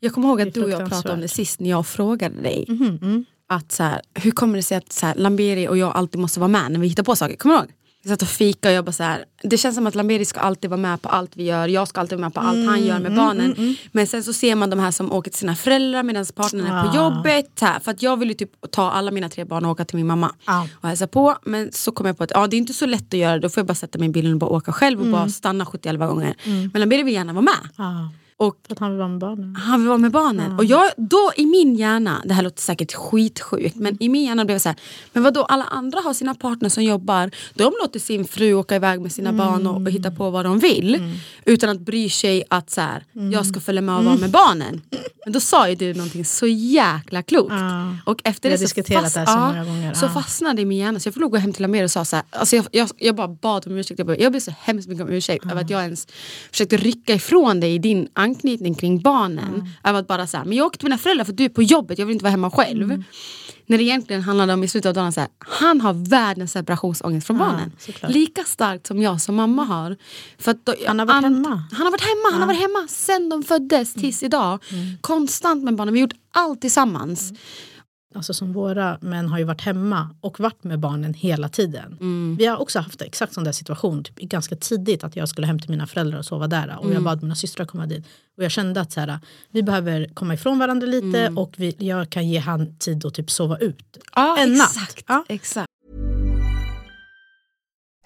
Ja. Jag kommer ihåg att du och jag pratade om det sist när jag frågade dig. Mhm, mm. Att så här, hur kommer det sig att så här, Lamberi och jag alltid måste vara med när vi hittar på saker? Kommer du ihåg? Vi satt och fika och jag bara så här, det känns som att Lamberi ska alltid vara med på allt vi gör. Jag ska alltid vara med på allt han gör med barnen. Men sen så ser man de här som åker till sina föräldrar medan partnern är på Ah. jobbet. Här, för att jag ju typ ta alla mina tre barn och åka till min mamma Ja. och hälsa på. Men så kom jag på att ja, det är inte så lätt att göra. Då får jag bara sätta mig i bilen och bara åka själv och bara stanna 70 gånger. Men Lamberi vill gärna vara med. Ja. Och att han vill vara med barnen. han vill vara med barnen. Och jag, då i min hjärna, det här låter säkert skitsjukt, men i min hjärna blev det så här, men vad då alla andra har sina partner som jobbar, de låter sin fru åka iväg med sina barn och, och hitta på vad de vill. Utan att bry sig att så här, jag ska följa med och vara med barnen. Men då sa ju du någonting så jäkla klokt. Ja. Och efter det så, diskuterat det här så Ja. fastnade det i min hjärna så jag får nog gå hem till Amer och sa så här, alltså jag, jag, jag bara bad om ursäkt. Jag, bara, jag ber så hemskt mycket om ursäkt över att jag ens försökte rycka ifrån dig i din anknytning kring barnen. Över att bara så här, men jag åkte till mina föräldrar för du är på jobbet, jag vill inte vara hemma själv. När det egentligen handlade om i slutet av dagen, så här, han har världens separationsångest från Ja, barnen. såklart. Lika starkt som jag som mamma har. För att då, Han har varit an- hemma. Han har varit hemma, han har varit hemma sen de föddes tills idag. Konstant med barnen, vi har gjort allt tillsammans. Alltså som våra män har ju varit hemma och varit med barnen hela tiden. Vi har också haft exakt sån där situation, typ, ganska tidigt att jag skulle hem till mina föräldrar och sova där. Och jag bad mina systrar komma dit. Och jag kände att så här, vi behöver komma ifrån varandra lite och vi, jag kan ge han tid att typ sova ut. Ja, en natt. exakt. Ja. exakt.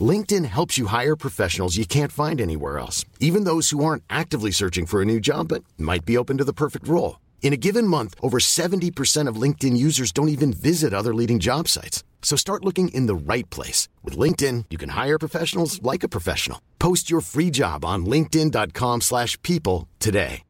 LinkedIn helps you hire professionals you can't find anywhere else, even those who aren't actively searching for a new job but might be open to the perfect role. In a given month, over 70% of LinkedIn users don't even visit other leading job sites. So start looking in the right place. With LinkedIn, you can hire professionals like a professional. Post your free job on linkedin.com slash people today.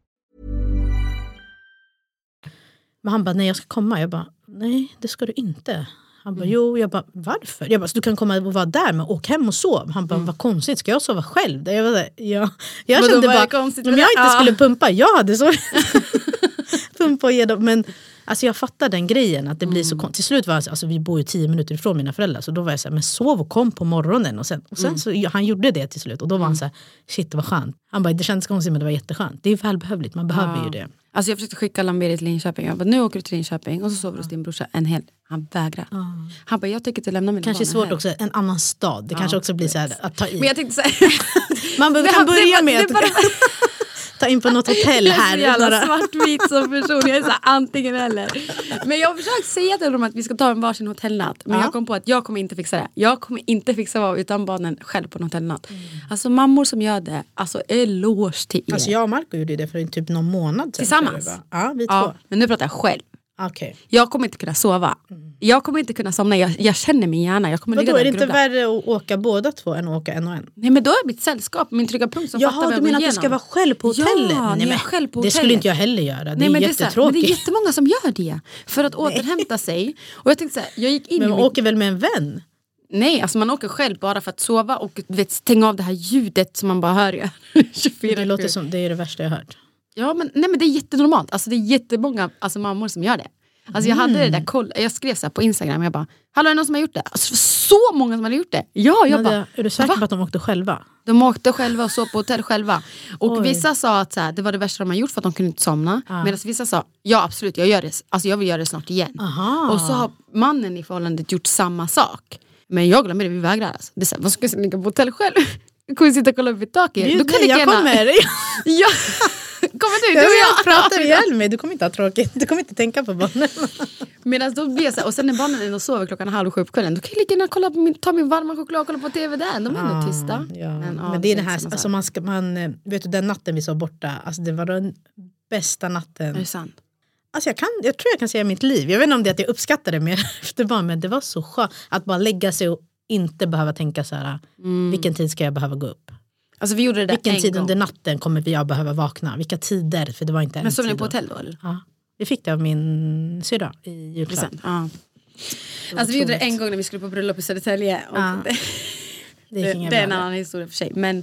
Men han bara, nej jag ska komma. Jag bara, nej det ska du inte. Han bara, jo. Jag bara, varför? Jag bara, så du kan komma och vara där men åk hem och sov. Han bara, vad konstigt, ska jag sova själv? Jag, bara, ja. jag kände bara, konstigt om jag inte Ja. skulle pumpa, jag hade sovit. [LAUGHS] pumpa och ge dem. Men alltså, jag fattar den grejen. Att det blir så kon- Till slut var jag, så- alltså, vi bor ju tio minuter ifrån mina föräldrar. Så då var jag så här, men sov och kom på morgonen. Och sen, och sen så, ja, han gjorde det till slut. Och då var han så här, shit vad skönt. Han bara, det kändes konstigt men det var jätteskönt. Det är välbehövligt, man behöver ju det. Alltså jag försökte skicka Lamberi till Linköping. Jag bara, nu åker du till Linköping och så sover du hos din brorsa en hel. Han vägrar. Han bara, jag tänker inte lämna mina Kanske barn svårt här. också, en annan stad. Det kanske också blir så här, att ta i. Men jag tänkte såhär. Man [LAUGHS] Det kan börja det med det att var- [LAUGHS] [LAUGHS] ta in på något hotell Jag är så här. jävla svartvit som person. Jag är så här, antingen eller. Men jag har försökt säga till dem att vi ska ta en varsin hotellnatt. Men Ja. jag kom på att jag kommer inte fixa det. Jag kommer inte fixa att vara utan barnen själv på en hotellnatt. Mm. Alltså mammor som gör det, alltså eloge till er. Alltså jag och Marco gjorde det för typ någon månad sedan. Tillsammans? Ja, vi två. ja, men nu pratar jag själv. Okej. Jag kommer inte kunna sova. Jag kommer inte kunna somna. Jag, jag känner min hjärna. Jag kommer ligga Vadå, där är det inte värre att åka båda två än att åka en och en? Nej men då är mitt sällskap, min trygga punkt som fattar Jaha, vad du jag menar går att du ska vara själv på hotellet? Ja, Nej, men själv på Det skulle hotellet. inte jag heller göra. Det Nej, är men det, är här, men det jättetråkigt. är jättemånga som gör det. För att återhämta sig. Och jag tänkte så här, jag gick in Men man min... åker väl med en vän? Nej, alltså man åker själv bara för att sova och du vet, stänga av det här ljudet som man bara hör i 24 [LAUGHS] Det låter som det är det värsta jag hört. Ja men, nej, men det är jättenormalt. Alltså, det är jättemånga alltså, mammor som gör det. Alltså, jag hade det Mm. där koll, jag skrev så på Instagram, jag bara Hallå är det någon som har gjort det? Alltså, det var så många som hade gjort det. Ja, jag Men bara, är du säker på att de åkte själva? De åkte själva och sov på hotell själva. Och Oj. vissa sa att så här, det var det värsta de har gjort för att de kunde inte somna. Medan vissa sa, ja absolut jag gör det, alltså, jag vill göra det snart igen. Aha. Och så har mannen i förhållandet gjort samma sak. Men jag glömmer det, vi vägrar. Alltså. Det är så här, vad ska jag ligga på hotell själv? Jag kommer sitta och kolla upp i taket. Då kan lika jag gärna- kommer. [LAUGHS] Ja. Kommer du? Jag Du och vill jag. prata ihjäl mig, du kommer inte ha tråkigt. Du kommer inte tänka på barnen. [LAUGHS] Medan då blir jag så här, och sen när barnen ändå sover klockan halv sju på kvällen då kan jag lika gärna kolla min, ta min varma choklad och kolla på tv där. De är ändå tysta. Ja. Men, ja, det är det här, alltså man ska, man, eh, vet du den natten vi sov borta, alltså det var den bästa natten. Är det sant? Alltså jag, kan, jag tror jag kan säga mitt liv. Jag vet inte om det är att jag uppskattar det mer [LAUGHS] efter barn, men det var så skönt att bara lägga sig och inte behöva tänka så här, vilken tid ska jag behöva gå upp? Alltså vi gjorde det Vilken en tid gång. under natten kommer jag behöva vakna? Vilka tider? För det var inte Men en sov ni på hotell då eller? Ja. Vi fick det av min syrra i julklapp. Ja. Alltså vi gjorde det en gång när vi skulle på bröllop i Södertälje. Ja. det, Det, det, är en annan historia för sig. Men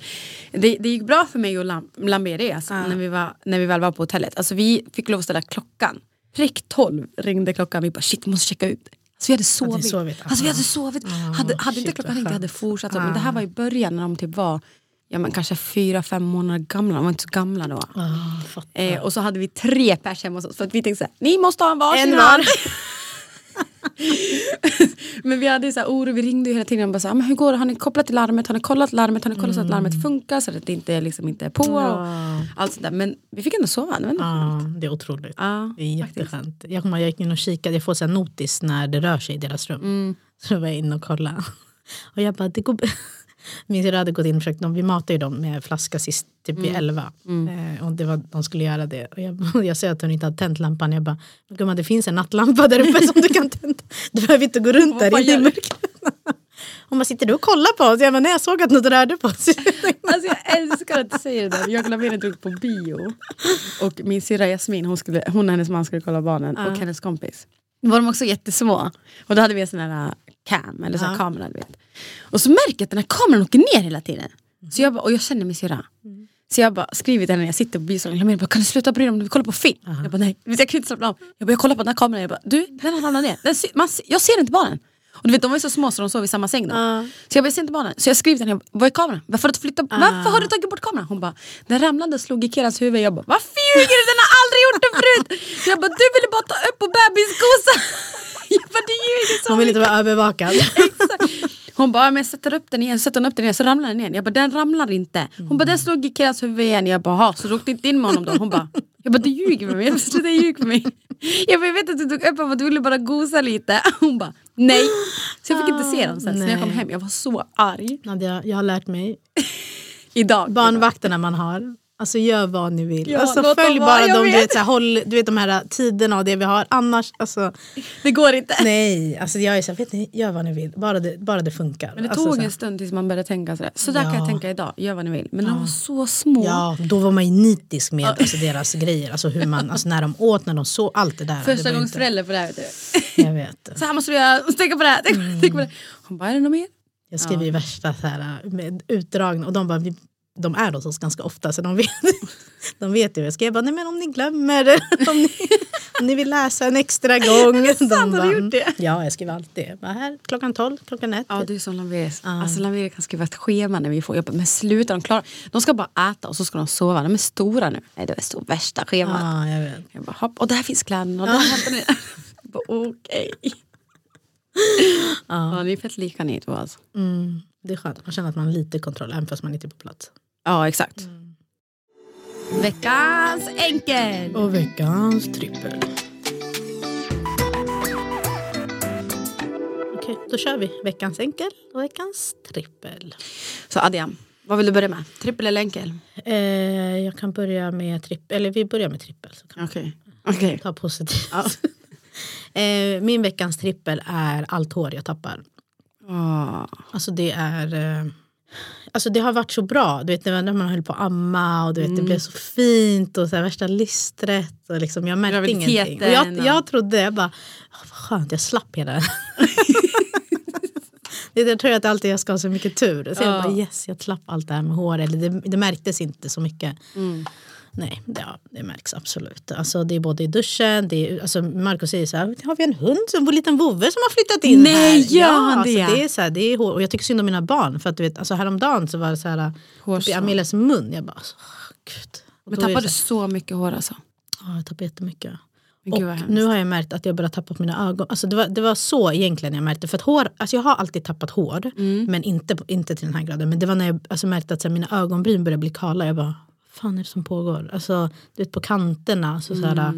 det, det gick bra för mig och Lam, Lamberi alltså, när, vi var, när vi väl var på hotellet. Alltså vi fick lov att ställa klockan. Prick 12 ringde klockan. Vi bara shit, måste checka ut. Alltså vi hade sovit. sovit, Alltså vi hade sovit. hade hade inte klockan ringt, hade fortsatt. så. Men det här var i början när de typ var ja, men kanske fyra, fem månader gamla. De var inte så gamla då. Ah. Eh, och så hade vi tre pers hemma hos oss för att vi tänkte såhär, ni måste ha en varsin En var. [LAUGHS] [LAUGHS] Men vi hade så här oro, vi ringde hela tiden och bara så här, men hur går det? Har ni kopplat till larmet? Har ni kollat larmet? Har ni kollat så att larmet funkar så att det inte, liksom inte är på? Och allt sånt där. Men vi fick ändå sova. Det var ändå Ja, skönt. det är otroligt. Ja, det är jätteskönt. Jag, jag gick in och kikade, jag får så här notis när det rör sig i deras rum. Mm. Så då var jag inne och kollade. Och jag bara, det går, Min syrra hade gått in och försökt, de, vi matade ju dem med flaska sist typ vid elva. Mm. Eh, och det var, de skulle göra det. Och jag, [LAUGHS] jag ser att hon inte hade tänt lampan. Jag bara, gumman det finns en nattlampa där uppe som du kan tända. [LAUGHS] Du behöver inte gå runt där i mörkret. [LAUGHS] Hon bara, sitter du och kollar på oss? Jag bara, nej jag såg att något rörde på sig. Alltså jag älskar att du säger det där. Jag och Lavina drog på bio. Och min syrra Jasmin, hon, skulle, hon och hennes man skulle kolla barnen. Och hennes kompis. Var de också jättesmå. Och då hade vi en sån här uh, cam, eller sån här kamera. Du vet. Och så märker jag att den här kameran åker ner hela tiden. Så jag bara, och jag känner min syrra. Så jag bara skriver till henne när jag sitter på biosalen, Lavina bara, kan du sluta bry dig om det? Vi kollar på film. Jag bara nej, jag kan inte slappna av. Jag bara, jag kollar på den här kameran, jag bara, du den har ramlat ner. Den, man, jag ser inte barnen. Och du vet de var så små så de sov i samma säng då. Så jag bara, jag ser inte barnen. Så jag skriver till henne, vad är kameran? Varför har du, flyttat, varför har du tagit bort kameran? Hon bara, den ramlade och slog i Kerans huvud. Jag bara, vad ljuger du? Den har aldrig gjort det förut! Jag bara, du ville bara ta upp på bebisgosan. Jag bara, du ljuger så Hon vill inte vara övervakad. [LAUGHS] Exakt. Hon bara, men jag sätter upp den igen, sätter upp den igen så ramlar den igen. Jag bara, den ramlar inte. Hon bara, den slog i Kerans huvud igen. Jag bara, "Ha, så du åkte inte in med honom då? Hon bara, jag bara, du ljuger med mig. Jag bara, sluta ljug med mig. Jag, bara, jag vet att du tog upp honom för att du ville bara gosa lite. [LAUGHS] Hon bara, nej. Så jag fick inte se dem sen. Så när jag kom hem, jag var så arg. Nadja, jag har lärt mig, [LAUGHS] Idag. barnvakterna man har, alltså gör vad ni vill. Ja, alltså, följ bara de, du vet. så här, håll, du vet de här tiderna och det vi har. Annars, alltså, Det går inte. nej. Alltså, jag är så här, vet ni, gör vad ni vill. Bara det, bara det funkar. Men det alltså, tog en stund tills man började tänka sådär. Så där kan Ja. jag tänka idag, gör vad ni vill. Men de var så små. Ja, då var man ju nitisk med alltså, deras grejer. Alltså, hur man, alltså, när de åt, när de såg, allt det där. Första gångs inte- förälder på det här. Vet du. Jag vet. Så här måste du göra, tänka på det här. Tänk, tänk på det. Hon bara, är det något mer? Jag skriver ju värsta så här, med utdragna och de bara, vi, de är hos oss ganska ofta så de vet, [LAUGHS] de vet ju. Jag skrev bara, nej men om ni glömmer, [LAUGHS] om ni, om ni vill läsa en extra [LAUGHS] gång. De har du gjort det? Ja, jag skriver alltid. Bara, här, klockan 12, klockan 1. Ja, du är som Lamveris. Alltså Lamveris kan skriva ett schema när vi får jobba. Men sluta, de, klarar, de ska bara äta och så ska de sova. De är stora nu. Nej, det är så värsta schemat. Ja, jag vet. Jag bara, hopp, och där finns kläderna. Och där hämtar ni. Jag bara, Okej. Ja, ni är fett lika ni två alltså. Mm, det är skönt, man känner att man har lite kontroll även fast man inte är på plats. Ja, exakt. Veckans enkel. Och veckans trippel. Okej, då kör vi veckans enkel och veckans trippel. Så Adiam, vad vill du börja med? Trippel eller enkel? Eh, jag kan börja med trippel, eller vi börjar med trippel. Så kan Okej. Okej. vi ta positivt. [LAUGHS] eh, min veckans trippel är allt hår jag tappar. Ah. Alltså det är... Eh, alltså det har varit så bra. Du vet när man höll på att amma och du vet, det blev så fint och så här, värsta lystret. Och liksom, jag märkte ingenting. Och jag, jag trodde, jag bara, "Ah, vad skönt jag slapp hela [LAUGHS] Jag tror att alltid jag ska ha så mycket tur. Så jag bara yes, jag slapp allt det här med hår. Eller det, det märktes inte så mycket. Nej, det, ja, det märks absolut. Alltså, det är både i duschen, det är, alltså, Marco säger så här, har vi en hund, som, en liten vovve som har flyttat in Nej, här? gör ja, alltså, det? det är så här, det är hår. Och jag tycker synd om mina barn. För att du vet, alltså, häromdagen så var det så här, typ i. Amelias mun. Jag bara, alltså, gud. Och Men tappade du så så mycket hår alltså? Ja, jag tappade jättemycket. Och nu har jag märkt att jag börjar tappa på mina ögon. Alltså det, var, det var så egentligen jag märkte. För att hår, alltså jag har alltid tappat hår. Mm. Men inte, inte till den här graden. Men det var när jag alltså märkte att så här, mina ögonbryn började bli kala. Jag bara, fan är det som pågår? Alltså, du vet på kanterna. Så, så här,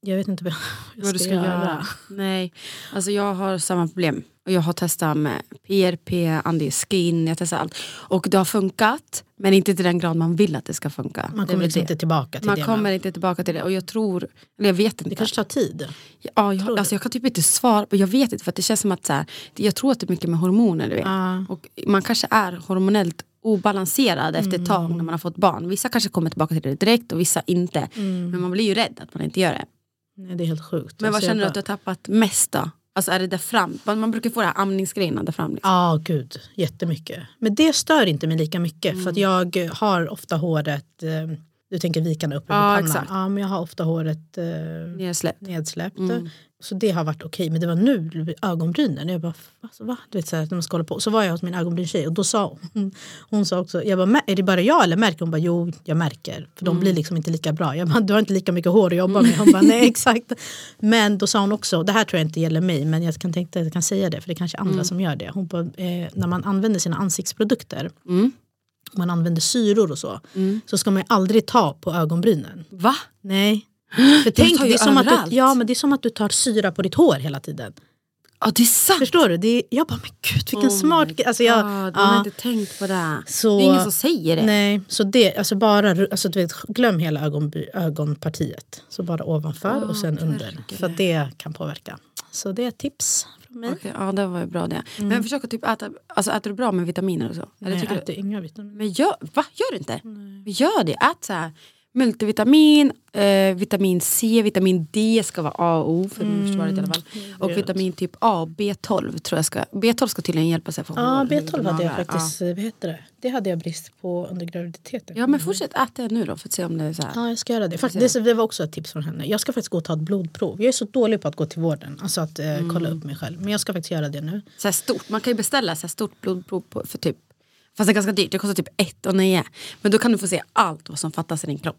Jag vet inte vad jag, Mm. vad du ska göra. Nej, alltså jag har samma problem. Och jag har testat med PRP, anti-skin, jag testar allt. Och det har funkat, men inte till den grad man vill att det ska funka. Man kommer liksom inte tillbaka till Man det. kommer men inte tillbaka till det. Och jag tror, eller jag vet inte. Det kanske tar tid. Ja, jag, alltså jag kan typ inte svara, jag vet inte för att det känns som att så här, jag tror att det är mycket med hormoner. Du vet. Ja. Och man kanske är hormonellt obalanserad efter ett tag när man har fått barn. Vissa kanske kommer tillbaka till det direkt och vissa inte. Men man blir ju rädd att man inte gör det. Nej, det är helt sjukt. Men vad Alltså, känner du att du har tappat mest då? Alltså är det där fram? Man brukar få det här amningsgrejerna där fram. Liksom. Ja, gud. Jättemycket. Men det stör inte mig lika mycket. För att jag har ofta håret, eh, du tänker vikarna upp över Ja, pannan. Ja, men jag har ofta håret eh, Nedsläppt. nedsläppt. Mm. Så det har varit okej. Men det var nu, ögonbrynen. Jag bara, alltså, va? Du vet, så här, när man ska hålla på. Så var jag hos min ögonbrynstjej och då sa hon, hon sa också, jag bara, "Mä- är det bara jag eller märker? Hon bara, jo jag märker. För de blir Mm. liksom inte lika bra. Jag bara, du har inte lika mycket hår att jobba med. Hon bara, nej [LAUGHS] exakt. Men då sa hon också, det här tror jag inte gäller mig men jag kan tänka att jag kan säga det för det är kanske andra Mm. som gör det. Hon bara, eh, när man använder sina ansiktsprodukter, Mm. man använder syror och så, så ska man aldrig ta på ögonbrynen. Va? Nej. För tänk, det är som att du, ja, men det är som att du tar syra på ditt hår hela tiden. Ja det är sant! Förstår du? Det är, jag bara, men gud vilken Oh smart. Alltså jag, God, ja. har inte tänkt på det. Så- det är ingen som säger det. Nej, så det, alltså bara, alltså du vet, glöm hela ögonby, ögonpartiet. Så bara ovanför och sen under. För det kan påverka. Så det är ett tips från mig. Okej, ja det var ju bra det. Men försök att typ äta, alltså äter du bra med vitaminer och så? Eller Nej, jag tycker du- äter inga vitaminer. Men gör, va? Gör du inte? Men Gör det, ät så här. Multivitamin, eh, vitamin C, vitamin D ska vara A och O för immunförsvaret i alla fall. Och vitamin typ A och B12 tror jag ska, B12 ska tydligen hjälpa sig Ja, hår- B12 hade jag faktiskt, vad heter det? Det hade jag brist på under graviditeten. Ja. ja men fortsätt äta det nu då för att se om det är så här. Ja, jag ska göra det. Faktiskt, det. Det var också ett tips från henne. Jag ska faktiskt gå och ta ett blodprov. Jag är så dålig på att gå till vården. Alltså att eh, kolla upp mig själv. Men jag ska faktiskt göra det nu. så här stort. Man kan ju beställa så här stort blodprov på, för typ Fast det är ganska dyrt, det kostar typ 1 och 9. Men då kan du få se allt vad som fattas i din kropp.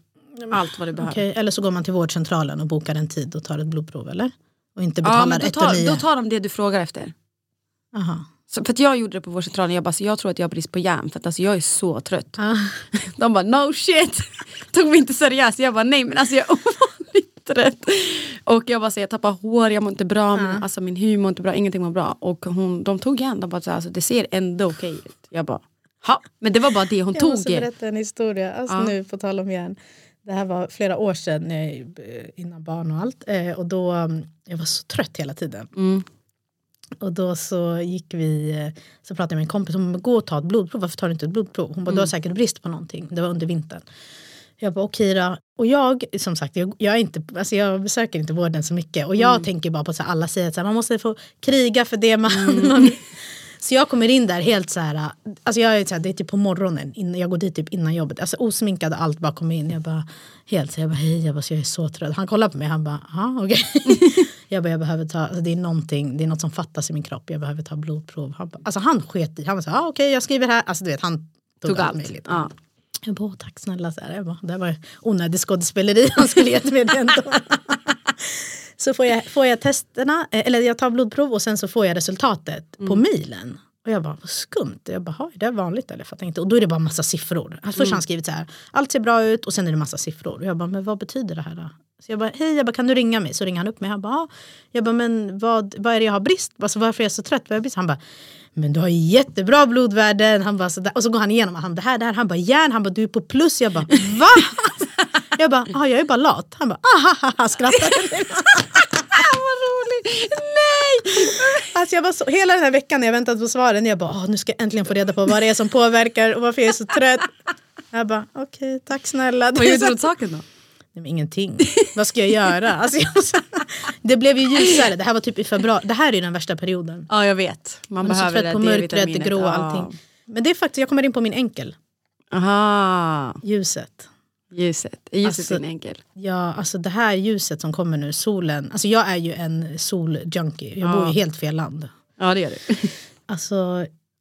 Allt vad du behöver. Okej, Eller så går man till vårdcentralen och bokar en tid och tar ett blodprov eller? Och inte Ja, betalar men 1 och tar, 9. då tar de det du frågar efter. Aha. Så, för jag gjorde det på vårdcentralen, jag, bara, så jag tror att jag har brist på järn för att alltså, jag är så trött. Ah. [LAUGHS] De bara no shit, [LAUGHS] tog mig inte seriöst. Jag bara nej men alltså jag är [LAUGHS] ovanligt trött. Och jag bara så, jag tappar hår, jag mår inte bra, min, alltså, min hy mår inte bra, ingenting mår bra. Och hon, de tog järn, de bara så, alltså, det ser ändå okej ut. Jag bara ha. Men det var bara det hon Jag tog. måste berätta en historia. Alltså Ja. nu på tal om järn. Det här var flera år sedan eh, innan barn och allt. Eh, Och då, mm, jag var så trött hela tiden. Mm. Och då så gick vi, eh, så pratade jag med en kompis om gå och ta ett blodprov. Varför tar du inte ett blodprov? Hon bara, Mm. du har säkert brist på någonting. Det var under vintern. Jag bara okej då. Och jag, som sagt, jag, jag, är inte, alltså jag besöker inte vården så mycket. Och jag Mm. tänker bara på att alla säger att man måste få kriga för det man... [LAUGHS] man så jag kommer in där helt så här, alltså jag är så här, det är typ på morgonen, innan, jag går dit typ innan jobbet, alltså osminkad och allt bara kommer in. Jag bara, helt så jag bara hej, jag, bara, så jag är så trött. Han kollar på mig, han bara, ja okej. [LAUGHS] jag bara, jag behöver ta, alltså det är någonting, det är något som fattas i min kropp, jag behöver ta blodprov. Han, bara, alltså han sket i, han var så här, ja okej jag skriver här, alltså du vet han tog, Tog allt allt. möjligt. Ja. Jag bara, tack snälla. Så här, jag bara, det var onödigt skådespeleri. Han skulle gett mig det ändå. [LAUGHS] [LAUGHS] så får jag, får jag testerna, eh, eller jag tar blodprov och sen så får jag resultatet på mejlen. Och jag bara, vad skumt. Jag bara, "Ha, är det vanligt eller? Fattar inte. Och då är det bara massa siffror. Först har han skrivit så här, allt ser bra ut och sen är det massa siffror. Och jag bara, men vad betyder det här då? Så jag bara, hej, jag bara, kan du ringa mig? Så ringer han upp mig. Han bara, "Ja." jag bara, men vad, vad är det jag har brist? Alltså, varför är jag så trött? Vad är jag brist? Han bara, men du har jättebra blodvärden. Han bara, så där. Och så går han igenom, han, det här, det här. Han bara, järn. Han bara, du är på plus. Jag bara, va? [LAUGHS] Jag bara, ah, jag är bara lat. Han bara, ah, han skrattade. Vad roligt! Nej! Alltså jag var så, hela den här veckan när jag väntat på svaren, jag bara, "Åh, nu ska jag äntligen få reda på vad det är som påverkar och varför jag är så trött. Jag bara, okej, tack snälla. Vad gjorde du åt saken då? Nej, men ingenting. Vad ska jag göra? Alltså, jag, det blev ju ljusare. Det här var typ i februari. Det här är ju den värsta perioden. Ja jag vet. Man, Man är så behöver trött på mörkret, det grå och allting. Men det är faktiskt, jag kommer in på min enkel. Aha, Ljuset. Ljuset. Är ljuset Alltså- din enkel? Ja, alltså det här ljuset som kommer nu, solen. Alltså jag är ju en soljunkie. Jag bor Ja. ju helt fel land. Ja det gör du. [LAUGHS] Alltså,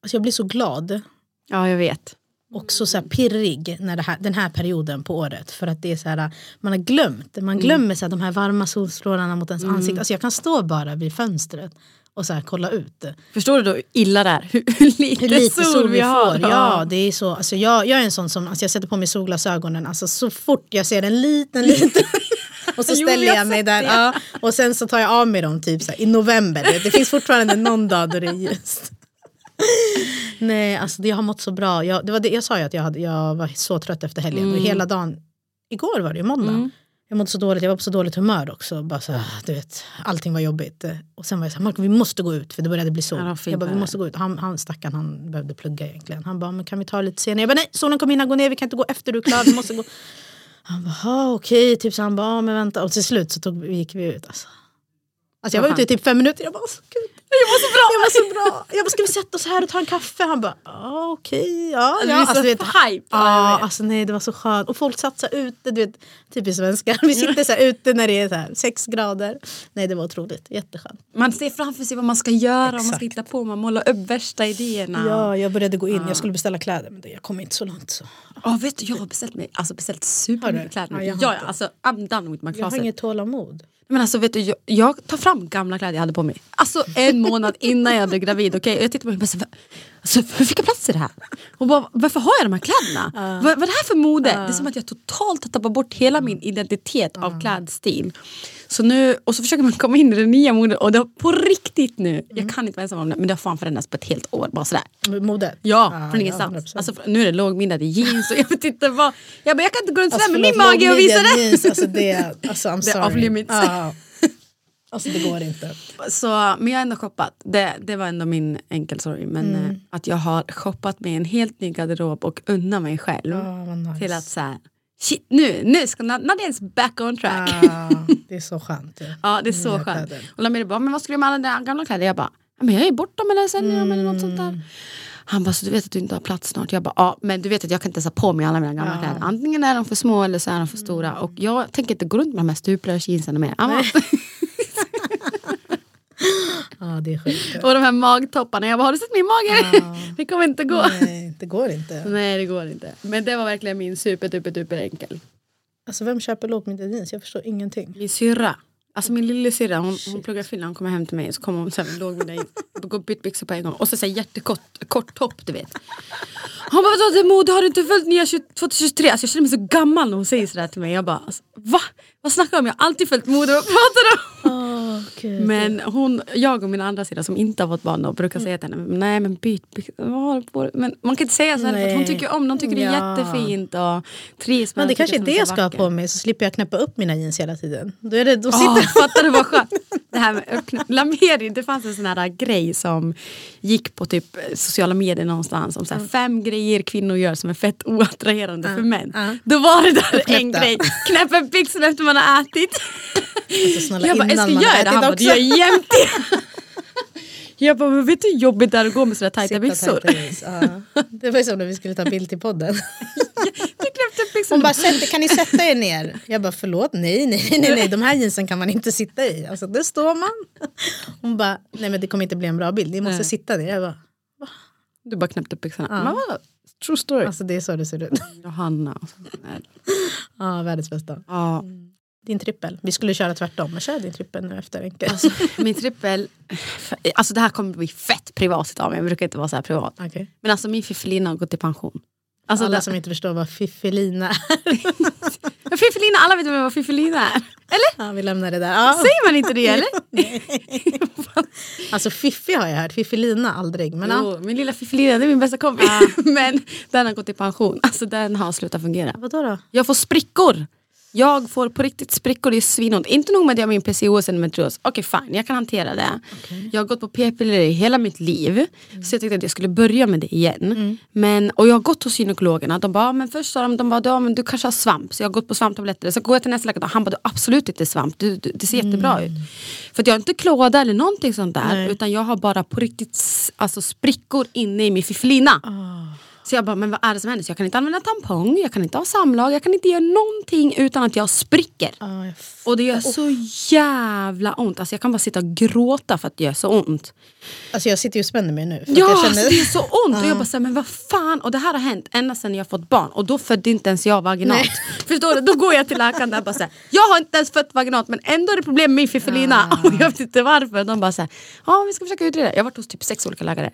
alltså jag blir så glad. Ja jag vet. och så, så pirrig när här, den här perioden på året. För att det är så här, man har glömt, Mm. man glömmer så här, de här varma solstrålarna mot ens ansikte. Alltså jag kan stå bara vid fönstret och så här, kolla ut. Förstår du då illa det är? Hur, lite, lite sol, vi har. Ja, det är så, alltså jag, jag är en sån som, alltså jag sätter på mig solglasögonen, alltså så fort jag ser en liten, [LAUGHS] liten [LAUGHS] och så Jo, ställer vi har jag mig där. Ja, och sen så tar jag av mig dem typ så här, i november. Det finns fortfarande någon dag då det är ljust. [LAUGHS] Nej, alltså jag har mått så bra. Jag, det var det, jag sa ju att jag, hade, jag var så trött efter helgen. Mm. Och hela dagen, igår var det ju måndag. Jag mådde så dåligt, jag var på så dåligt humör också. Bara så, här, du vet, allting var jobbigt. Och sen var jag så här, Marco vi måste gå ut för det började bli sol. Ja, jag bara, vi måste gå ut. Han, han stackaren han behövde plugga egentligen. Han bara, men kan vi ta lite senare? Jag bara, nej solen kommer hinna gå ner, vi kan inte gå efter du är klar. Vi måste gå. Han bara, "Ja, okej. Typ så han bara, "Ja, men vänta. Och till slut så tog, gick vi ut. Alltså. Alltså jag var ute i typ fem minuter, jag bara, "Åh, gud. Jag var så bra! Jag så bra. Jag bara, ska vi sätta oss här och ta en kaffe? Han bara, ja okej. Ja, Du ja. så Alltså, du vet, hype. Ja, alltså nej det var så skönt. Och folk satt så här ute, du vet, typiskt svenskar. Vi sitter så här ute när det är så här sex grader. Nej det var otroligt, jätteskönt. Man ser framför sig vad man ska göra, och man ska hitta på, man målar upp värsta idéerna. Ja, jag började gå in, jag skulle beställa kläder men jag kom inte så långt. Så. Ja, vet du, jag har beställt, mig, alltså beställt supermycket kläder. Ja, Ja, jag ja, inte. alltså I'm done with my Jag har closet. inget tålamod. Men alltså vet du, jag, jag tar fram gamla kläder jag hade på mig. Alltså en månad innan jag blev gravid. Okay? Jag tittar på mig och bara, alltså, hur fick jag plats i det här? Och bara, varför har jag de här kläderna? Vad, vad är det här för mode? Det är som att jag totalt har tappat bort hela min identitet av klädstil. Så nu, och så försöker man komma in i det nya modet och det har på riktigt nu, jag kan inte vara ensam om det, men det har fan förändrats på ett helt år. Bara sådär. Modet? Ja, från ingenstans. 100%. alltså, nu är det lågmidjade jeans och jag vet inte vad. Jag, bara, jag kan inte gå runt sådär Alltså, med min mage och visa det. Jeans, alltså det, alltså I'm [LAUGHS] Det är sorry. off limits. Ja. Alltså det går inte. Så, men jag har ändå shoppat. Det, det var ändå min enkelsorg. Men Mm. eh, att jag har shoppat med en helt ny garderob och unna mig själv. Ja, vad nice. Till att såhär, shit nu, nu ska Nad- Nadiens back on track. Ja, [LAUGHS] det är så skönt. Ja det är så Nya skönt. kläder. Och Lamir bara, men vad ska du med alla dina gamla kläder? Jag bara, "Ja, men jag är bort dem eller säljer dem eller något sånt Mm. där. Han bara, så du vet att du inte har plats snart? Jag bara, ja men du vet att jag kan inte ens ha på mig alla mina gamla kläder. Antingen är de för små eller så är de för stora. Mm. Och jag tänker inte gå runt med de här stuprörsjeansen mer. [LAUGHS] [LAUGHS] Ja, det är sjukt. och de här magtopparna. Jag bara, har du sett min mage? [LAUGHS] det kommer inte gå. Nej, det går inte. Nej det går inte. Men det var verkligen min super duper duper enkel. Alltså vem köper lågmidjad jeans? Jag förstår ingenting. Min syrra. Alltså min lillasyrra hon, hon pluggar film, hon kommer hem till mig så kommer hon så här, låg med dig, går bytt byxor på en gång och så, så här, jättekort kort topp du vet. Hon bara vadå det mode, har du inte följt nya 20 2023? Alltså jag känner mig så gammal när hon säger sådär till mig. Jag bara alltså, va? Vad snackar du om? Jag har alltid följt mode, vad pratar du om? Oh, Men hon, jag och min andra sida som inte har fått barn då, brukar säga till henne nej men byt dig?" Men man kan inte säga så här för att hon tycker om hon tycker det är jättefint och trivs med Men det kanske är det jag ska ha på mig så slipper jag knäppa upp mina jeans hela tiden. Då, är det, då sitter fattar du vad skönt? Det här med öppna, Lameri, det fanns en sån här grej som gick på typ sociala medier någonstans om så här, fem grejer kvinnor gör som är fett oattraherande för män. ja. Då var det där en grej, knäppa byxorna efter man har ätit. alltså, snälla, Jag bara, innan älskling man gör har jag det? Han bara, det gör jag jämt det. Jag bara, men vet du hur jobbigt det är att gå med sådär tajta byxor? ja. Det var ju som när vi skulle ta bild till podden. [LAUGHS] Byxorna. Hon bara, "Sätt- kan ni sätta er ner? Jag bara, förlåt, nej, nej, nej, nej, de här jeansen kan man inte sitta i. Alltså, där står man. Hon bara, nej men det kommer inte bli en bra bild, ni måste Nej. sitta ner. Jag bara, Du bara knäppte byxorna. Ja. Vadå? True story. alltså det är så det ser ut. [LAUGHS] Johanna. Alltså. Ja, världens bästa. Ja. Din trippel. Vi skulle köra tvärtom, men kör din trippel nu efter enkel. Alltså, [LAUGHS] min trippel, alltså det här kommer bli fett privat av mig, jag brukar inte vara så här privat. Okej. Men alltså min fiffelina har gått i pension. Alltså Alla det, som inte förstår vad fiffelina är. [LAUGHS] Ja, fiffelina, alla vet vad fiffelina är. Eller? Ja, vi lämnar det där. Ja. Säger man inte det eller? [LAUGHS] Alltså fiffi har jag hört, fiffelina aldrig. Men ja. Jo, min lilla fiffelina det är min bästa kompis. [LAUGHS] Men den har gått i pension, alltså den har slutat fungera. Vadå då? Jag får sprickor. Jag får på riktigt sprickor, det är svinont. Inte nog med att jag har min PCOS och endometrios. Okej fine, jag kan hantera det. Jag har gått på p-piller i hela mitt liv. Så jag tänkte att jag skulle börja med det igen. Men, och jag har gått hos gynekologerna. De bara, men först sa de, de bara, ja, men du kanske har svamp. Så jag har gått på svamptabletter. Så går jag till nästa läkare och han bara, du har absolut inte svamp. Du, du, det ser jättebra ut. För jag har inte klåda eller någonting sånt där. Utan jag har bara på riktigt alltså, sprickor inne i min fifflina. Så jag bara, men vad är det som händer? Så jag kan inte använda tampong, jag kan inte ha samlag, jag kan inte göra någonting utan att jag spricker. Ja, jag Och det gör så jävla ont. Alltså jag kan bara sitta och gråta för att det gör så ont. Alltså jag sitter ju och spänner mig nu. Ja, jag alltså känner... det är så ont. Och jag bara, så här, men vad fan. Och det här har hänt ända sedan jag fått barn. Och då födde inte ens jag vaginalt. [LAUGHS] Förstår du? Då går jag till läkaren där och bara så här, jag har inte ens fött vaginalt men ändå är det problem med min fiffelina. [LAUGHS] Och jag vet inte varför. De bara så här, ja vi ska försöka utreda. Jag har varit hos typ sex olika läkare.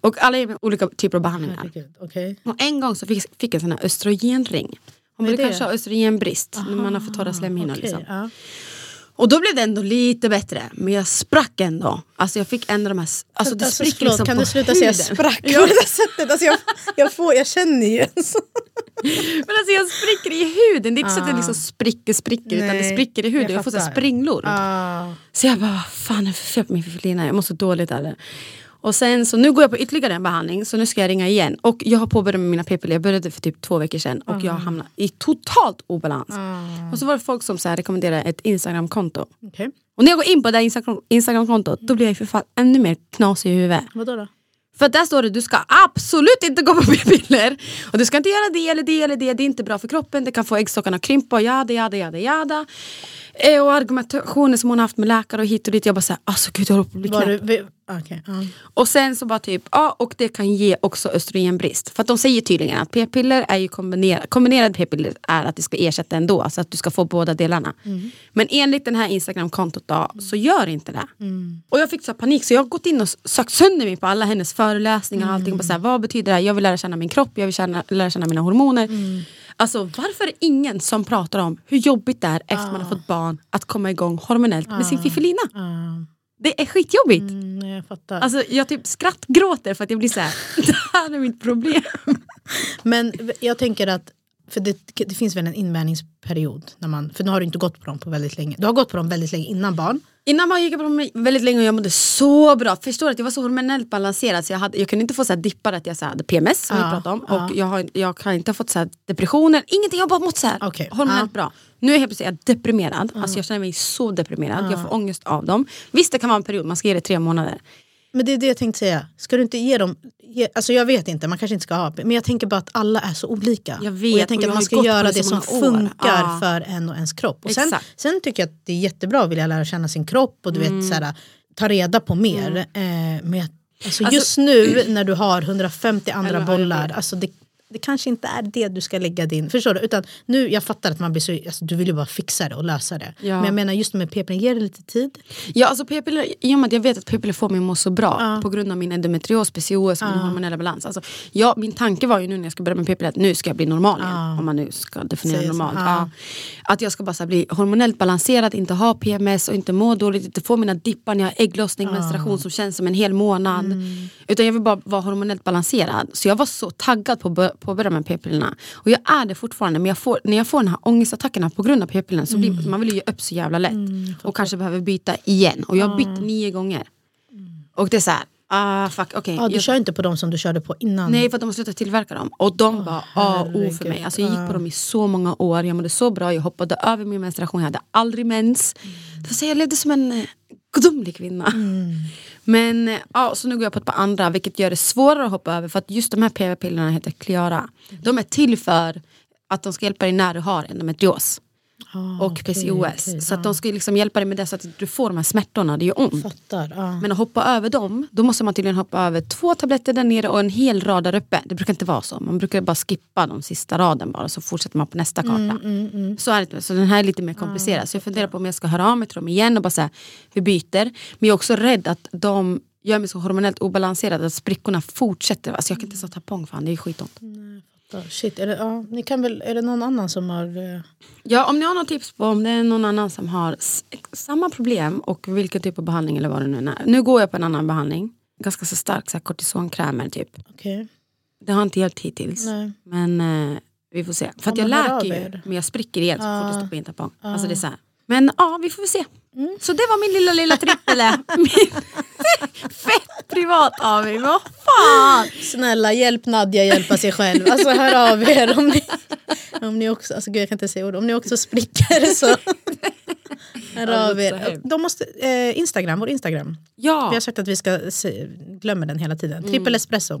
Och alla ger mig olika typer av behandlingar. Okej. Och en gång så fick fick jag en sån här östrogenring. Hon borde kanske ha östrogenbrist när man har för torra slemhinnor. Okej, liksom. ja. Och då blev det ändå lite bättre. Men jag sprack ändå. Alltså jag fick ändå de här... Alltså det Alltså, spricker liksom kan på du sluta säga huden. sprack på det där sättet? Alltså jag, jag, får, jag känner ju. [LAUGHS] Men alltså jag spricker i huden. Det är inte så att det liksom spricker spricker utan det Ah. Nej, spricker i huden. jag Jag, får så springlor. Ah. Så jag bara, vad fan är det för fel på min fifflina? Jag mår så dåligt av det. Och sen så nu går jag på ytterligare en behandling så nu ska jag ringa igen. Och jag har påbörjat med mina p-piller, jag började för typ två veckor sedan och jag hamnade i totalt obalans. Och så var det folk som så här rekommenderade ett instagramkonto. Okej. Och när jag går in på det Instagram- instagramkontot då blir jag för fan ännu mer knasig i huvudet. Vadå då? För där står det du ska absolut inte gå på [LAUGHS] p-piller. Och du ska inte göra det eller det eller det. Det är inte bra för kroppen. Det kan få äggstockarna att krympa och jada jada jada jada. Eh, Och argumentationer som hon har haft med läkare och hit och dit. Jag bara såhär, alltså gud jag håller på att bli Var knäpp. du, okej, ja. Och sen så bara typ, ja och det kan ge också östrogenbrist. För att de säger tydligen att p-piller är ju kombinerad, kombinerad p-piller är att det ska ersätta ändå. Alltså att du ska få båda delarna. Men enligt den här Instagram-kontot då, så gör inte det. Och jag fick så panik så jag har gått in och sökt sönder mig på alla hennes föreläsningar och allting. Och bara så här, vad betyder det här? Jag vill lära känna min kropp, jag vill känna, lära känna mina hormoner. Alltså varför är det ingen som pratar om hur jobbigt det är efter man har fått barn att komma igång hormonellt med sin fiffelina? Ja. Det är skitjobbigt. Mm, jag fattar. Alltså jag typ skrattgråter för att jag blir så här. [LAUGHS] det här är mitt problem. Men jag tänker att, för det, det finns väl en invändningsperiod, när man, för nu har du inte gått på dem på väldigt länge. Du har gått på dem väldigt länge innan barn. Innan man gick jag på dem väldigt länge och jag mådde så bra. Förstår du att jag var så hormonellt balanserad så jag, hade, jag kunde inte få så här dippar att jag så här hade PMS som vi Ja, pratade om. ja. Och jag har, jag har inte fått så här depressioner, ingenting. Jag har bara mått så här Okej, hormonellt bra. Nu är jag helt plötsligt jag deprimerad. Alltså jag känner mig så deprimerad. Jag får ångest av dem. Visst det kan vara en period, man ska ge det tre månader. Men det är det jag tänkte säga. Ska du inte ge dem... Ge, alltså jag vet inte, man kanske inte ska ha Men jag tänker bara att alla är så olika. Jag vet, och jag tänker och jag att man ska göra det som funkar Ja. för en och ens kropp. Och sen, sen tycker jag att det är jättebra att vilja lära känna sin kropp och du vet, så här, ta reda på mer. Eh, med, alltså, Alltså- just nu när du har 150 andra bollar, alltså det, det kanske inte är det du ska lägga din... Förstår du? Utan nu, jag fattar att man blir så, alltså, du vill ju bara fixa det och lösa det. Ja. Men jag menar just med p-piller, ge det lite tid. Ja, alltså p-piller, i och med att jag vet att p-piller får mig att må så bra på grund av min endometrios, PCOS min hormonella balans. Alltså, ja, min tanke var ju nu när jag ska börja med p-piller att nu ska jag bli normal igen. Om man nu ska definiera normalt. ja. Ja. Att jag ska bara bli hormonellt balanserad, inte ha PMS och inte må dåligt, inte få mina dippar när jag har ägglossning, menstruation som känns som en hel månad. Mm. Utan jag vill bara vara hormonellt balanserad. Så jag var så taggad på att bör- på att börja med p-pillerna. Och jag är det fortfarande men jag får, när jag får den här ångestattackerna på grund av p-pillerna så Mm. blir man vill ju upp så jävla lätt. och kanske behöver byta igen. Och jag har bytt nio gånger. Och det är så här, ah fuck okej. Ja, du jag- kör inte på de som du körde på innan. Nej för att de har slutat tillverka dem. Och de var A och O för mig. Alltså, jag gick på dem i så många år, jag mådde så bra, jag hoppade över min menstruation, jag hade aldrig mens. Var så jag levde som en eh, gudomlig kvinna. Men eh, ja, så nu går jag på ett par andra vilket gör det svårare att hoppa över för att just de här PV-pillerna heter Cleara. De är till för att de ska hjälpa dig när du har endometrios. Ah, och PCOS. okej, så att ja. de ska liksom hjälpa dig med det så att du får de här smärtorna, det gör ont. Fattar. Ja. Men att hoppa över dem, då måste man tydligen hoppa över två tabletter där nere och en hel rad där uppe. Det brukar inte vara så. Man brukar bara skippa de sista raden bara så fortsätter man på nästa karta. Så är det. Så den här är lite mer komplicerad. Så jag funderar på om jag ska höra av mig till dem igen och bara säga vi byter. Men jag är också rädd att de gör mig så hormonellt obalanserad att sprickorna fortsätter. Alltså jag kan inte ens ha tampong fan, det är skitont. Shit, är det, ja, ni kan väl, är det någon annan som har... eh, Ja, om ni har något tips på om det är någon annan som har samma problem och vilken typ av behandling eller vad det nu är. Nu går jag på en annan behandling. Ganska så stark så här, kortisonkrämer typ. Okej. Det har inte hjälpt hittills. Nej. Men eh, vi får se. För att Ja, jag läker ju, men jag spricker igen så fort jag stoppar in tampong. Alltså det är så här. Men ja, vi får väl se. Så det var min lilla lilla trippel. [LAUGHS] min fett privat av mig. Vad fan! Snälla hjälp Nadja hjälpa sig själv. Alltså hör av er om ni, om ni också, alltså gud jag kan inte säga ord, om ni också spricker så hör av er. De måste, eh, Instagram, vår Instagram. Ja. Vi har sagt att vi ska se, glömma den hela tiden. Trippel espresso.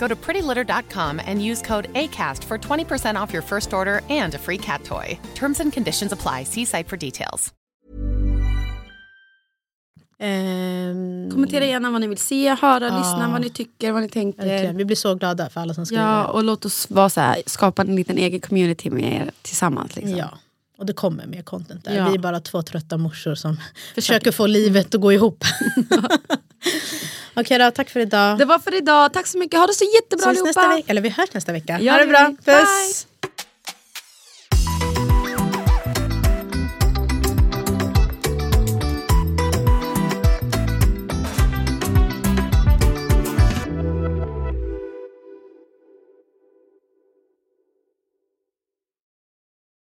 Go to prettylitter.com and use code ACAST for 20% off your first order and a free cat toy. Terms and conditions apply. See site for details. Ehm, Kommentera gärna vad ni vill se, höra, Ja. lyssna, vad ni tycker, vad ni tänker. verkligen. Vi blir så glada för alla som skriver. Ja, och låt oss vara så här, skapa en liten egen community med er tillsammans. Liksom. Ja, och det kommer mer content där. Ja. Vi är bara två trötta morsor som försöker få livet att gå ihop. [LAUGHS] [LAUGHS] Okej då, tack för idag. Det var för idag, tack så mycket, ha det så jättebra Ses nästa allihopa! vecka, eller vi hörs nästa vecka. Ja, ha det bra, puss!